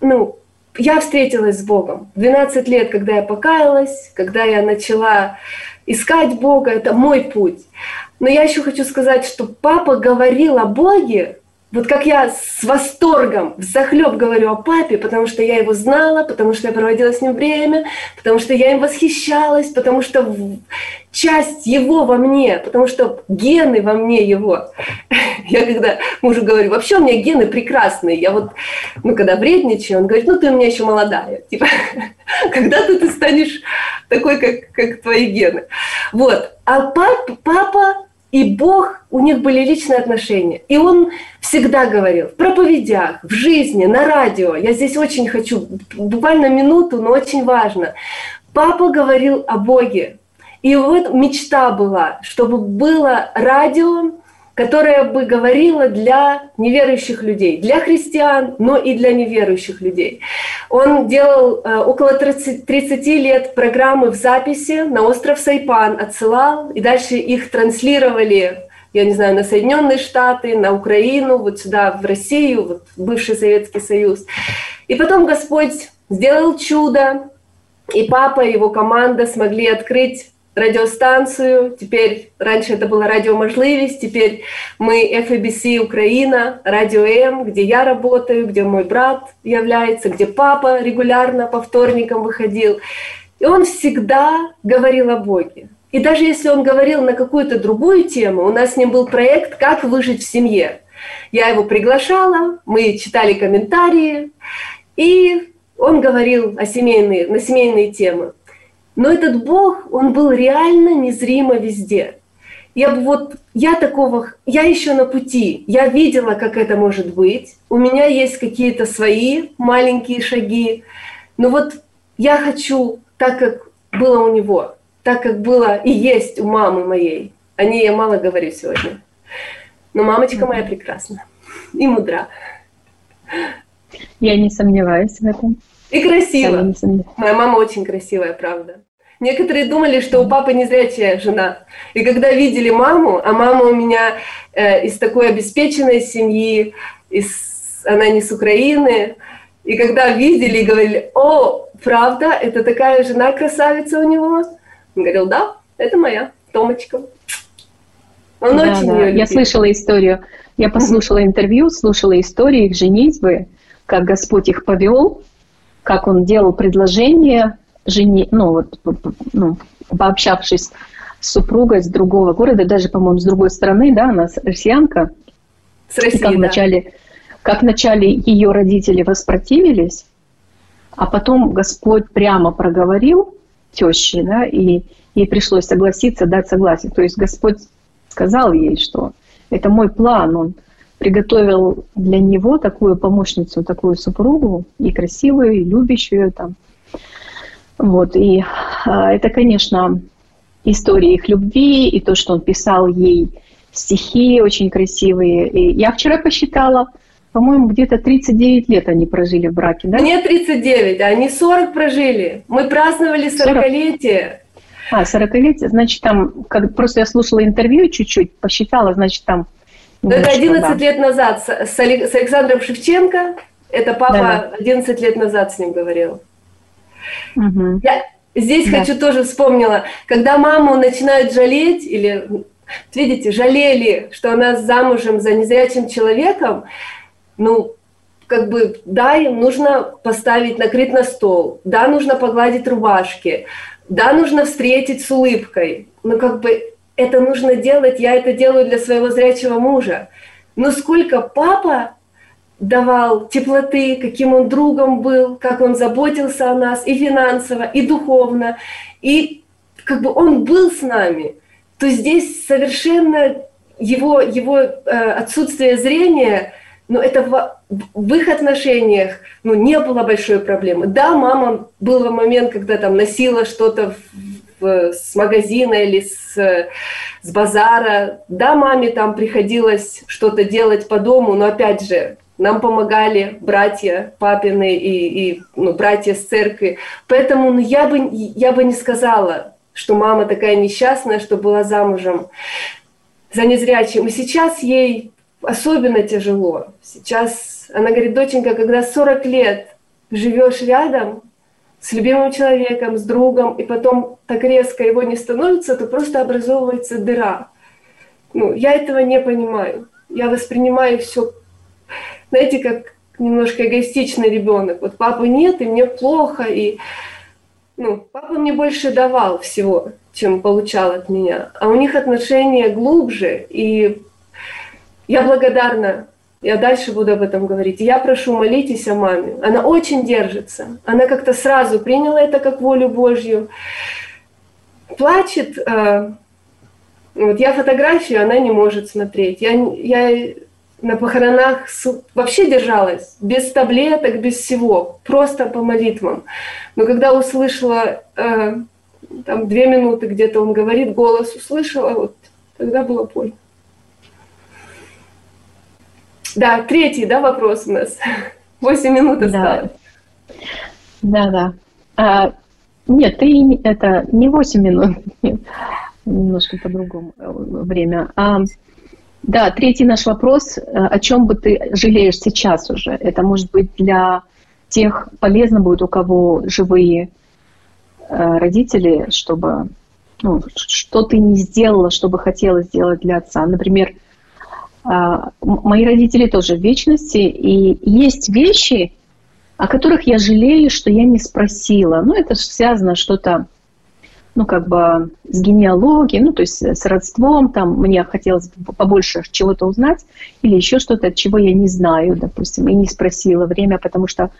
Ну, я встретилась с Богом. 12 лет, когда я покаялась, когда я начала искать Бога, это мой путь. Но я еще хочу сказать, что папа говорил о Боге вот как я с восторгом, в захлеб говорю о папе, потому что я его знала, потому что я проводила с ним время, потому что я им восхищалась, потому что часть его во мне, потому что гены во мне его. Я когда мужу говорю, вообще у меня гены прекрасные. Я вот, ну, когда вредничаю, он говорит, ну, ты у меня еще молодая. Типа, когда ты, ты станешь такой, как, как твои гены. Вот. А пап, папа и Бог, у них были личные отношения. И он всегда говорил в проповедях, в жизни, на радио. Я здесь очень хочу, буквально минуту, но очень важно. Папа говорил о Боге. И вот мечта была, чтобы было радио, которая бы говорила для неверующих людей, для христиан, но и для неверующих людей. Он делал э, около 30, 30 лет программы в записи на остров Сайпан, отсылал, и дальше их транслировали я не знаю, на Соединенные Штаты, на Украину, вот сюда, в Россию, вот в бывший Советский Союз. И потом Господь сделал чудо, и папа и его команда смогли открыть радиостанцию. Теперь, раньше это было радио «Можливість», теперь мы FABC Украина, радио М, где я работаю, где мой брат является, где папа регулярно по вторникам выходил. И он всегда говорил о Боге. И даже если он говорил на какую-то другую тему, у нас с ним был проект «Как выжить в семье». Я его приглашала, мы читали комментарии, и он говорил о семейные, на семейные темы. Но этот Бог, он был реально незримо везде. я бы вот, я такого, я еще на пути, я видела, как это может быть, у меня есть какие-то свои маленькие шаги, но вот я хочу так, как было у него, так, как было и есть у мамы моей. О ней я мало говорю сегодня. Но мамочка моя прекрасна и мудра. Я не сомневаюсь в этом. И красиво. Моя мама очень красивая, правда. Некоторые думали, что у папы незрячая жена. И когда видели маму, а мама у меня э, из такой обеспеченной семьи, из, она не с Украины, и когда видели и говорили, о, правда, это такая жена красавица у него? Он говорил, да, это моя, Томочка. Он да, очень да. ее Я слышала историю, я послушала интервью, слушала историю их женитьбы, как Господь их повел, как он делал предложение жене, ну вот, ну, пообщавшись с супругой с другого города, даже, по-моему, с другой страны, да, она россиянка. С России, как да. вначале, как вначале ее родители воспротивились, а потом Господь прямо проговорил теще, да, и ей пришлось согласиться, дать согласие. То есть Господь сказал ей, что это мой план, он приготовил для него такую помощницу, такую супругу, и красивую, и любящую там. Вот, и а, это, конечно, история их любви, и то, что он писал ей стихи очень красивые. И я вчера посчитала, по-моему, где-то 39 лет они прожили в браке, да? Нет, 39, они 40 прожили. Мы праздновали 40-летие. А, 40-летие, значит, там, как, просто я слушала интервью чуть-чуть, посчитала, значит, там... Ну, это 11 да. лет назад с, с, с Александром Шевченко, это папа да. 11 лет назад с ним говорил. Угу. Я здесь да. хочу тоже вспомнила, когда маму начинают жалеть или видите, жалели, что она замужем за незрячим человеком, ну, как бы, да, им нужно поставить, накрыть на стол, да, нужно погладить рубашки, да, нужно встретить с улыбкой, но как бы это нужно делать, я это делаю для своего зрячего мужа. Но сколько папа давал теплоты, каким он другом был, как он заботился о нас и финансово, и духовно, и как бы он был с нами, то здесь совершенно его, его э, отсутствие зрения, ну это в, в их отношениях ну, не было большой проблемы. Да, мама был момент, когда там носила что-то с магазина или с, с базара. Да, маме там приходилось что-то делать по дому, но опять же, нам помогали братья папины и, и ну, братья с церкви. Поэтому ну, я, бы, я бы не сказала, что мама такая несчастная, что была замужем за незрячим. И сейчас ей особенно тяжело. Сейчас она говорит, доченька, когда 40 лет живешь рядом с любимым человеком, с другом, и потом так резко его не становится, то просто образовывается дыра. Ну, я этого не понимаю. Я воспринимаю все знаете, как немножко эгоистичный ребенок. Вот папы нет, и мне плохо, и ну, папа мне больше давал всего, чем получал от меня. А у них отношения глубже, и я благодарна. Я дальше буду об этом говорить. Я прошу, молитесь о маме. Она очень держится. Она как-то сразу приняла это как волю Божью. Плачет. Э, вот я фотографию, она не может смотреть. Я, я на похоронах вообще держалась, без таблеток, без всего, просто по молитвам. Но когда услышала, э, там две минуты где-то он говорит, голос услышала, вот тогда было больно. Да, третий, да, вопрос у нас. Восемь минут осталось. Да, да. А, нет, ты это не восемь минут, немножко по-другому время. А, да, третий наш вопрос. Э, о чем бы ты жалеешь сейчас уже? Это может быть для тех, полезно будет, у кого живые э, родители, чтобы ну, что ты не сделала, что бы хотела сделать для отца. Например, э, мои родители тоже в вечности, и есть вещи, о которых я жалею, что я не спросила. Ну, это связано что-то ну, как бы с генеалогией, ну, то есть с родством, там мне хотелось побольше чего-то узнать или еще что-то, чего я не знаю, допустим, и не спросила время, потому что,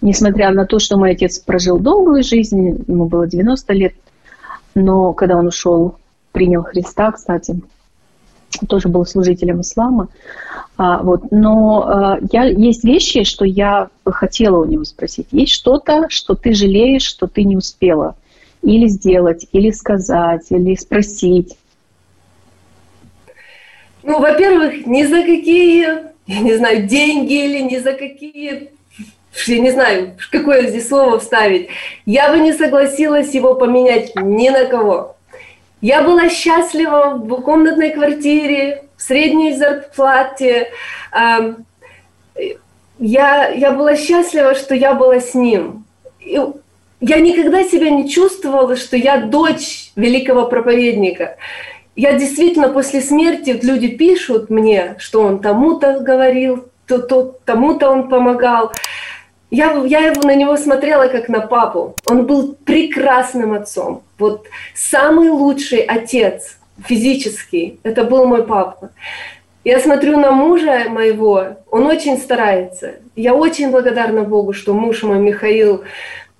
несмотря на то, что мой отец прожил долгую жизнь, ему было 90 лет, но когда он ушел принял Христа, кстати, тоже был служителем ислама. А, вот. Но а, я, есть вещи, что я хотела у него спросить. Есть что-то, что ты жалеешь, что ты не успела или сделать, или сказать, или спросить? Ну, во-первых, ни за какие, я не знаю, деньги или ни за какие я не знаю, какое здесь слово вставить, я бы не согласилась его поменять ни на кого. Я была счастлива в двухкомнатной квартире, в средней зарплате. Я, я была счастлива, что я была с ним. Я никогда себя не чувствовала, что я дочь великого проповедника. Я действительно после смерти, вот люди пишут мне, что он тому-то говорил, то, то, тому-то он помогал. Я, я на него смотрела как на папу. Он был прекрасным отцом. Вот самый лучший отец физический, это был мой папа. Я смотрю на мужа моего, он очень старается. Я очень благодарна Богу, что муж мой Михаил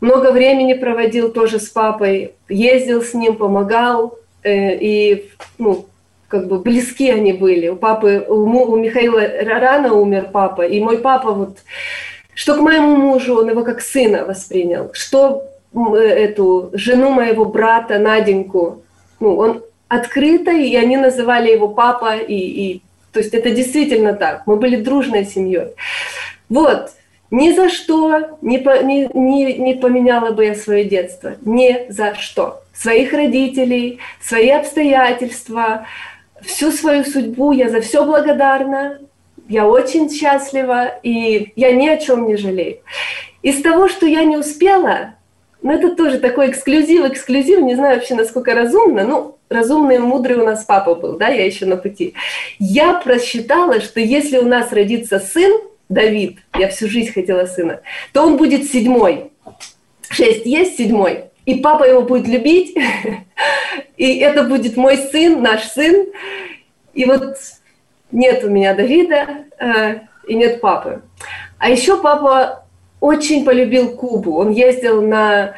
много времени проводил тоже с папой, ездил с ним, помогал, э, и ну, как бы близки они были. У папы, у, у Михаила рано умер папа, и мой папа вот что к моему мужу он его как сына воспринял, что э, эту жену моего брата Наденьку, ну, он открыто, и они называли его папа, и, и то есть это действительно так. Мы были дружной семьей. Вот, ни за что не, по, не, не, не поменяла бы я свое детство. Ни за что. Своих родителей, свои обстоятельства, всю свою судьбу я за все благодарна. Я очень счастлива, и я ни о чем не жалею. Из того, что я не успела, ну это тоже такой эксклюзив, эксклюзив, не знаю вообще, насколько разумно, ну, разумный и мудрый у нас папа был, да, я еще на пути. Я просчитала, что если у нас родится сын, Давид, я всю жизнь хотела сына, то он будет седьмой. Шесть есть, седьмой. И папа его будет любить, и это будет мой сын, наш сын. И вот нет у меня Давида э, и нет папы. А еще папа очень полюбил Кубу. Он ездил на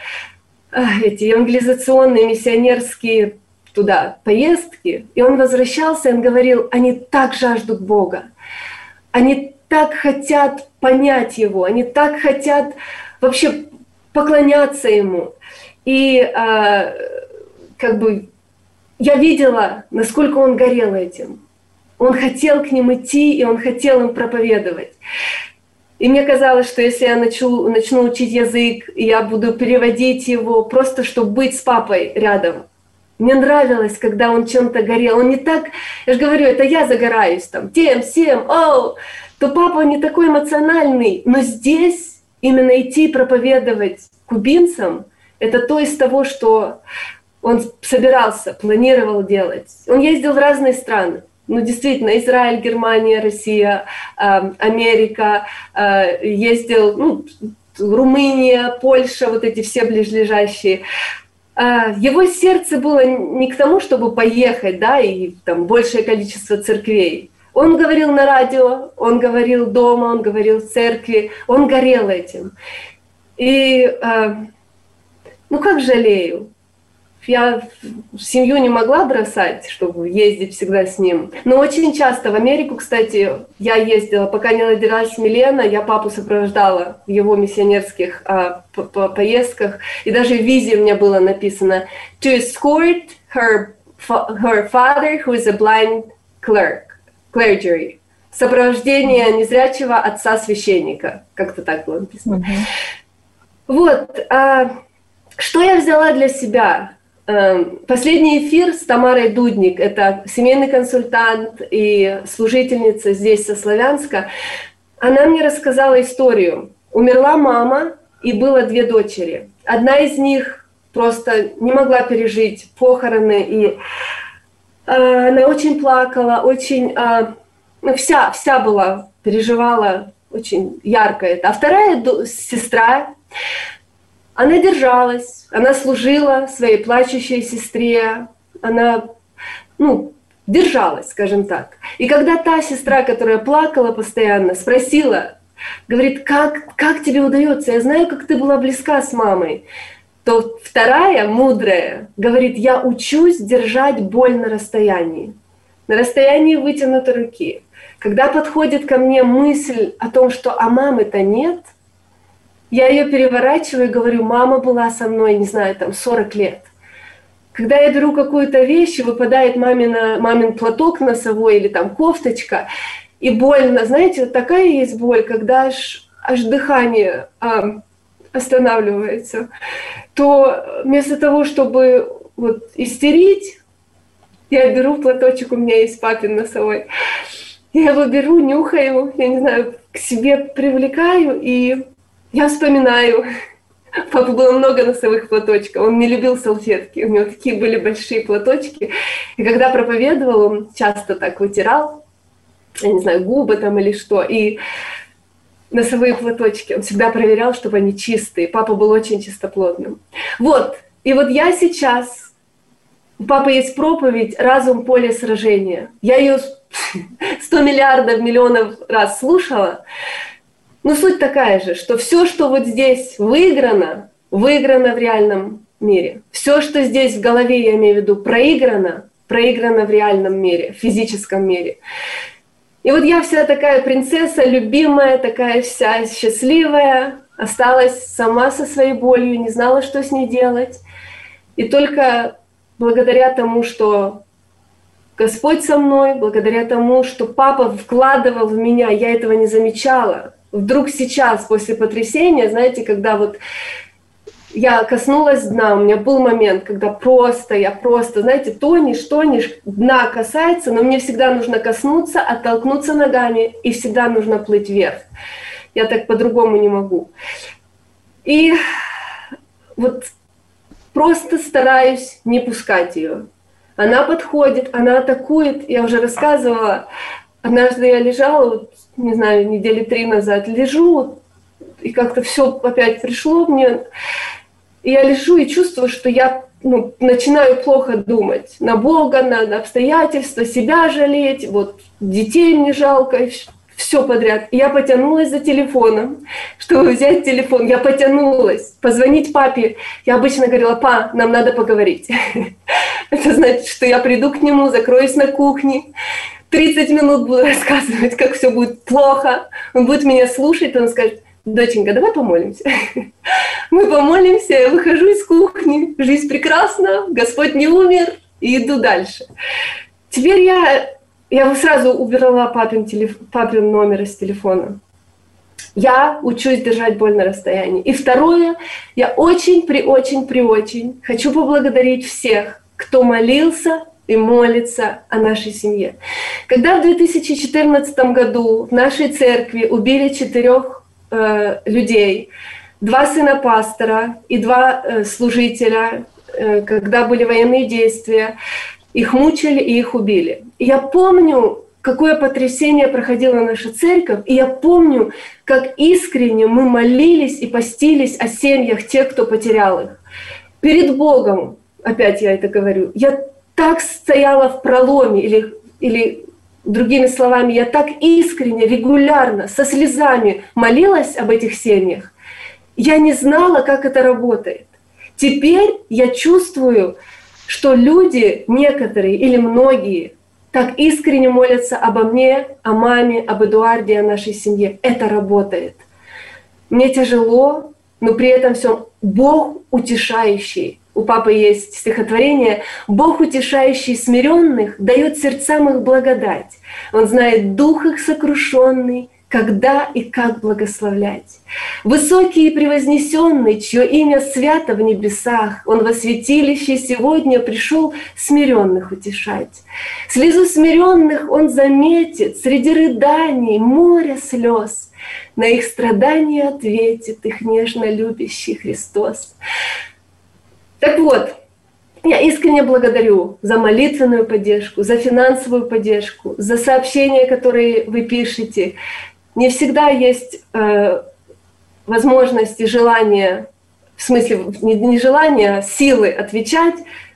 э, эти евангелизационные миссионерские туда поездки, и он возвращался, и он говорил, они так жаждут Бога, они так хотят понять Его, они так хотят вообще поклоняться Ему. И э, как бы я видела, насколько он горел этим. Он хотел к ним идти, и он хотел им проповедовать. И мне казалось, что если я начну, начну учить язык, я буду переводить его просто, чтобы быть с папой рядом. Мне нравилось, когда он чем-то горел. Он не так, я же говорю, это я загораюсь там, тем, всем, о, то папа не такой эмоциональный. Но здесь именно идти проповедовать кубинцам, это то из того, что он собирался, планировал делать. Он ездил в разные страны ну, действительно, Израиль, Германия, Россия, э, Америка, э, ездил, ну, Румыния, Польша, вот эти все ближайшие. Э, его сердце было не к тому, чтобы поехать, да, и там большее количество церквей. Он говорил на радио, он говорил дома, он говорил в церкви, он горел этим. И, ну, как жалею, я семью не могла бросать, чтобы ездить всегда с ним. Но очень часто в Америку, кстати, я ездила, пока не родилась Милена, я папу сопровождала в его миссионерских а, по -по поездках. И даже в визе у меня было написано «To escort her, her father, who is a blind clerk, clergy». Сопровождение незрячего отца священника. Как-то так было написано. Mm -hmm. Вот. А, что я взяла для себя? Эм, последний эфир с Тамарой Дудник, это семейный консультант и служительница здесь со Славянска, она мне рассказала историю. Умерла мама, и было две дочери. Одна из них просто не могла пережить похороны, и э, она очень плакала, очень, э, ну, вся, вся была, переживала очень ярко это. А вторая сестра, она держалась, она служила своей плачущей сестре, она, ну, держалась, скажем так. И когда та сестра, которая плакала постоянно, спросила, говорит, как, как тебе удается? Я знаю, как ты была близка с мамой. То вторая, мудрая, говорит, я учусь держать боль на расстоянии, на расстоянии вытянутой руки. Когда подходит ко мне мысль о том, что а мамы-то нет, я ее переворачиваю и говорю, мама была со мной, не знаю, там 40 лет. Когда я беру какую-то вещь, и выпадает мамина, мамин платок носовой или там кофточка, и больно, знаете, такая есть боль, когда аж, аж дыхание а, останавливается, то вместо того, чтобы вот истерить, я беру платочек, у меня есть папин носовой, я его беру, нюхаю, я не знаю, к себе привлекаю, и я вспоминаю, Папа было много носовых платочков. Он не любил салфетки. У него такие были большие платочки. И когда проповедовал, он часто так вытирал, я не знаю, губы там или что. И носовые платочки. Он всегда проверял, чтобы они чистые. Папа был очень чистоплотным. Вот. И вот я сейчас... У папы есть проповедь «Разум – поле сражения». Я ее сто миллиардов, миллионов раз слушала. Но суть такая же, что все, что вот здесь выиграно, выиграно в реальном мире. Все, что здесь в голове, я имею в виду, проиграно, проиграно в реальном мире, в физическом мире. И вот я вся такая принцесса, любимая, такая вся счастливая, осталась сама со своей болью, не знала, что с ней делать. И только благодаря тому, что Господь со мной, благодаря тому, что папа вкладывал в меня, я этого не замечала, вдруг сейчас, после потрясения, знаете, когда вот я коснулась дна, у меня был момент, когда просто, я просто, знаете, тонешь, тонешь, дна касается, но мне всегда нужно коснуться, оттолкнуться ногами, и всегда нужно плыть вверх. Я так по-другому не могу. И вот просто стараюсь не пускать ее. Она подходит, она атакует. Я уже рассказывала, однажды я лежала, вот не знаю, недели три назад лежу, и как-то все опять пришло мне. И я лежу и чувствую, что я ну, начинаю плохо думать на Бога, на, на обстоятельства, себя жалеть, вот детей мне жалко, все подряд. И я потянулась за телефоном, чтобы взять телефон. Я потянулась, позвонить папе. Я обычно говорила, па, нам надо поговорить. Это значит, что я приду к нему, закроюсь на кухне, 30 минут буду рассказывать, как все будет плохо. Он будет меня слушать, он скажет, доченька, давай помолимся. Мы помолимся, я выхожу из кухни, жизнь прекрасна, Господь не умер, и иду дальше. Теперь я, я сразу убирала папин, телеф, папин номер из телефона. Я учусь держать боль на расстоянии. И второе, я очень, при очень, при очень хочу поблагодарить всех, кто молился и молится о нашей семье. Когда в 2014 году в нашей церкви убили четырех э, людей, два сына пастора и два э, служителя, э, когда были военные действия, их мучили и их убили. Я помню, какое потрясение проходила наша церковь, и я помню, как искренне мы молились и постились о семьях тех, кто потерял их. Перед Богом, опять я это говорю, я так стояла в проломе, или, или другими словами, я так искренне, регулярно, со слезами молилась об этих семьях. Я не знала, как это работает. Теперь я чувствую, что люди, некоторые или многие, так искренне молятся обо мне, о маме, об Эдуарде, о нашей семье. Это работает. Мне тяжело, но при этом все Бог утешающий у папы есть стихотворение «Бог, утешающий смиренных, дает сердцам их благодать. Он знает дух их сокрушенный, когда и как благословлять. Высокий и превознесенный, чье имя свято в небесах, Он во святилище сегодня пришел смиренных утешать. Слезу смиренных Он заметит среди рыданий моря слез. На их страдания ответит их нежно любящий Христос. Так вот, я искренне благодарю за молитвенную поддержку, за финансовую поддержку, за сообщения, которые вы пишете. Не всегда есть э, возможность и желание, в смысле не, не желание, а силы отвечать,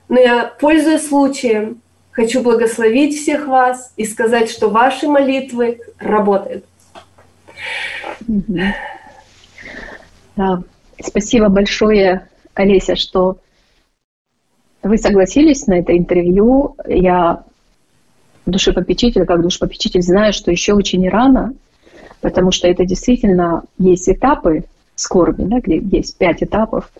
но я, пользуясь случаем, хочу благословить всех вас и сказать, что ваши молитвы работают. Да. Спасибо большое Олеся, что вы согласились на это интервью. Я душепопечитель, как душепопечитель, знаю, что еще очень рано, потому что это действительно есть этапы скорби, да, где есть пять этапов.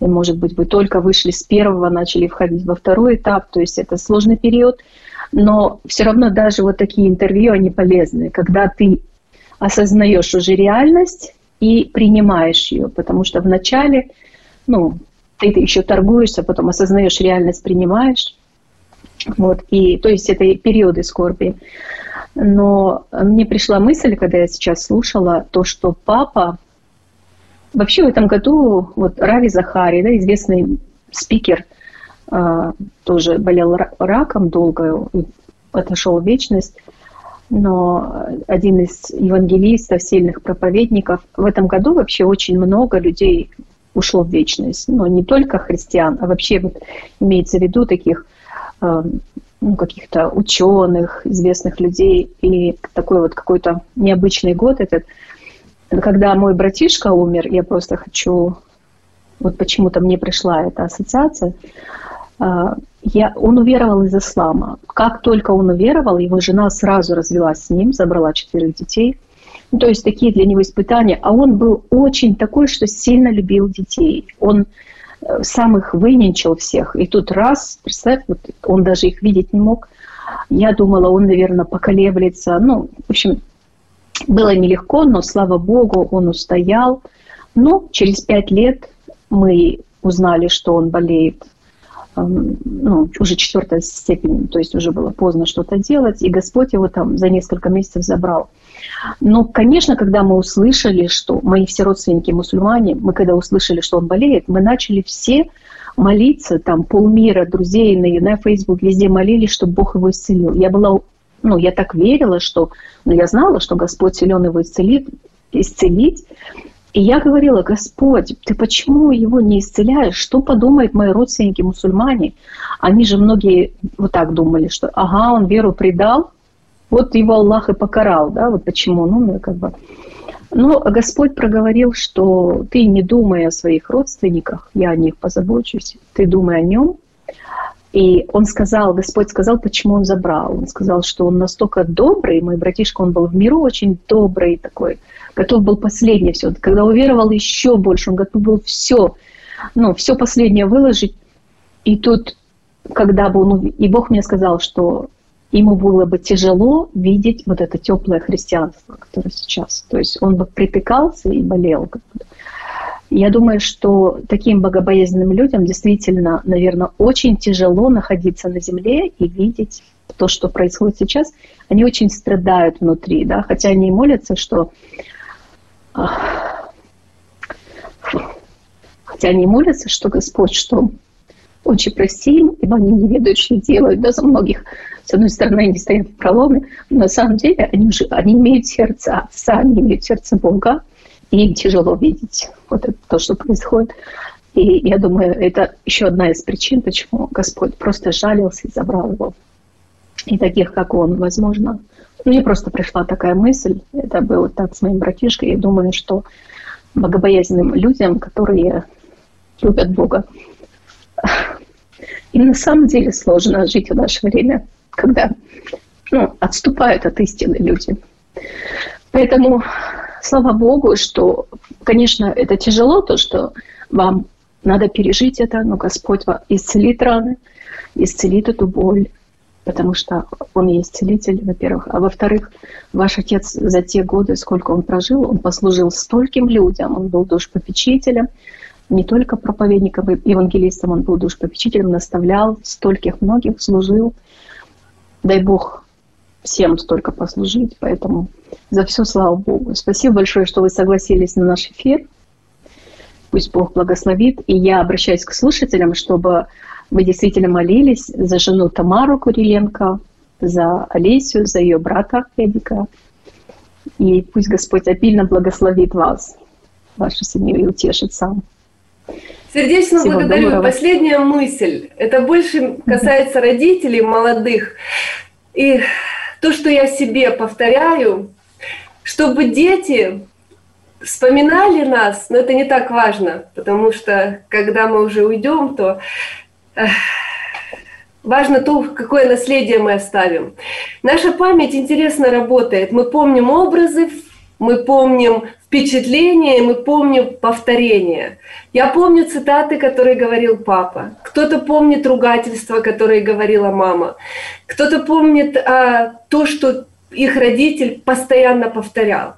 И, может быть, вы только вышли с первого, начали входить во второй этап, то есть это сложный период. Но все равно даже вот такие интервью, они полезны, когда ты осознаешь уже реальность и принимаешь ее, потому что вначале, ну, ты еще торгуешься, потом осознаешь реальность, принимаешь. Вот, и, то есть это периоды скорби. Но мне пришла мысль, когда я сейчас слушала, то, что папа... Вообще в этом году вот Рави Захари, да, известный спикер, а, тоже болел раком долго, отошел в вечность, но один из евангелистов, сильных проповедников. В этом году вообще очень много людей ушло в вечность. Но не только христиан, а вообще вот имеется в виду таких Эм, ну, каких-то ученых, известных людей. И такой вот какой-то необычный год этот. Когда мой братишка умер, я просто хочу... Вот почему-то мне пришла эта ассоциация. Э, я, он уверовал из ислама. Как только он уверовал, его жена сразу развелась с ним, забрала четверых детей. Ну, то есть такие для него испытания. А он был очень такой, что сильно любил детей. Он сам их выненчил всех. И тут раз, представь, вот он даже их видеть не мог. Я думала, он, наверное, поколеблется. Ну, в общем, было нелегко, но, слава богу, он устоял. Но через пять лет мы узнали, что он болеет ну, уже четвертая степень, то есть уже было поздно что-то делать, и Господь его там за несколько месяцев забрал. Но, конечно, когда мы услышали, что мои все родственники мусульмане, мы когда услышали, что он болеет, мы начали все молиться, там полмира друзей на, на Facebook везде молились, чтобы Бог его исцелил. Я была, ну, я так верила, что, ну, я знала, что Господь силен его исцелит, исцелить. И я говорила, Господь, ты почему его не исцеляешь? Что подумают мои родственники мусульмане? Они же многие вот так думали, что ага, он веру предал, вот его Аллах и покарал, да, вот почему, ну, ну, как бы. Но Господь проговорил, что ты не думай о своих родственниках, я о них позабочусь, ты думай о нем. И он сказал, Господь сказал, почему он забрал. Он сказал, что он настолько добрый, мой братишка, он был в миру очень добрый такой, готов был последнее все. Когда уверовал еще больше, он готов был все, ну, все последнее выложить. И тут, когда бы он... И Бог мне сказал, что ему было бы тяжело видеть вот это теплое христианство, которое сейчас. То есть он бы припекался и болел. Я думаю, что таким богобоязненным людям действительно, наверное, очень тяжело находиться на земле и видеть то, что происходит сейчас. Они очень страдают внутри, да, хотя они молятся, что хотя они молятся, что Господь, что очень прости ибо они не ведают, что делают. Да, за многих, с одной стороны, они стоят в проломе, но на самом деле они, уже, они имеют сердце Отца, они имеют сердце Бога, и им тяжело видеть вот это, то, что происходит. И я думаю, это еще одна из причин, почему Господь просто жалился и забрал его. И таких, как он, возможно. Мне просто пришла такая мысль, это было так с моим братишкой, я думаю, что богобоязненным людям, которые любят Бога, и на самом деле сложно жить в наше время, когда ну, отступают от истины люди. Поэтому слава Богу, что, конечно, это тяжело, то, что вам надо пережить это, но Господь исцелит раны, исцелит эту боль, потому что Он есть целитель, во-первых. А во-вторых, ваш отец за те годы, сколько он прожил, он послужил стольким людям, он был душпопечителем, не только проповедником, евангелистом, он был душпопечителем, наставлял, стольких многих служил. Дай Бог всем столько послужить, поэтому за все слава Богу. Спасибо большое, что вы согласились на наш эфир. Пусть Бог благословит. И я обращаюсь к слушателям, чтобы вы действительно молились за жену Тамару Куриленко, за Олесю, за ее брата Эдика. И пусть Господь обильно благословит вас, вашу семью, и утешит сам. Сердечно Всего благодарю. Доброго. Последняя мысль. Это больше касается родителей молодых. И то, что я себе повторяю, чтобы дети вспоминали нас, но это не так важно, потому что когда мы уже уйдем, то важно то, какое наследие мы оставим. Наша память интересно работает. Мы помним образы, мы помним впечатления, мы помним повторения. Я помню цитаты, которые говорил папа. Кто-то помнит ругательства, которые говорила мама. Кто-то помнит а, то, что их родитель постоянно повторял.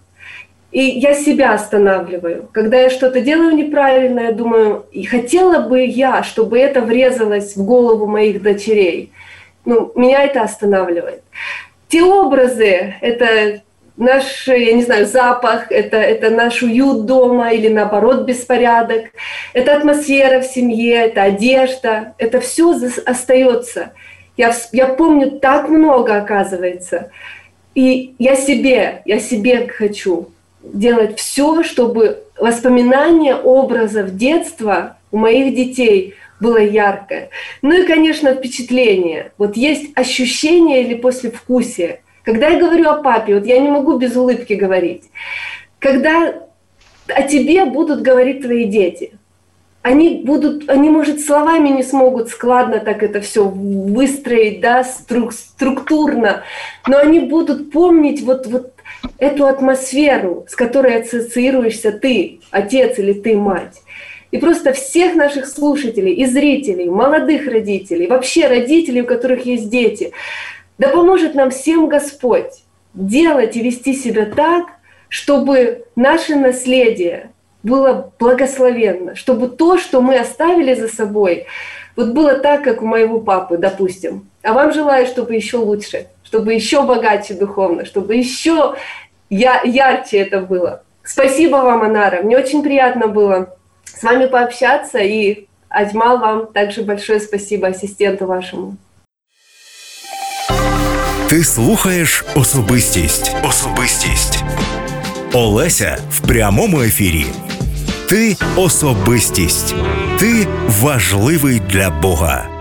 И я себя останавливаю. Когда я что-то делаю неправильно, я думаю, и хотела бы я, чтобы это врезалось в голову моих дочерей. Ну, меня это останавливает. Те образы, это наш, я не знаю, запах, это, это наш уют дома или наоборот беспорядок, это атмосфера в семье, это одежда, это все остается. Я, я помню так много, оказывается. И я себе, я себе хочу делать все, чтобы воспоминание образов детства у моих детей было яркое. Ну и, конечно, впечатление. Вот есть ощущение или послевкусие. Когда я говорю о папе, вот я не могу без улыбки говорить. Когда о тебе будут говорить твои дети, они будут, они, может, словами не смогут складно так это все выстроить, да, струк, структурно, но они будут помнить вот, вот эту атмосферу, с которой ассоциируешься ты, отец или ты, мать. И просто всех наших слушателей и зрителей, молодых родителей, вообще родителей, у которых есть дети, да поможет нам всем Господь делать и вести себя так, чтобы наше наследие было благословенно, чтобы то, что мы оставили за собой, вот было так, как у моего папы, допустим. А вам желаю, чтобы еще лучше, чтобы еще богаче духовно, чтобы еще я, ярче это было. Спасибо вам, Анара. Мне очень приятно было с вами пообщаться. И Адьмал, вам также большое спасибо, ассистенту вашему. Ти слухаєш особистість. Особистість. Олеся в прямому ефірі. Ти особистість. Ти важливий для Бога.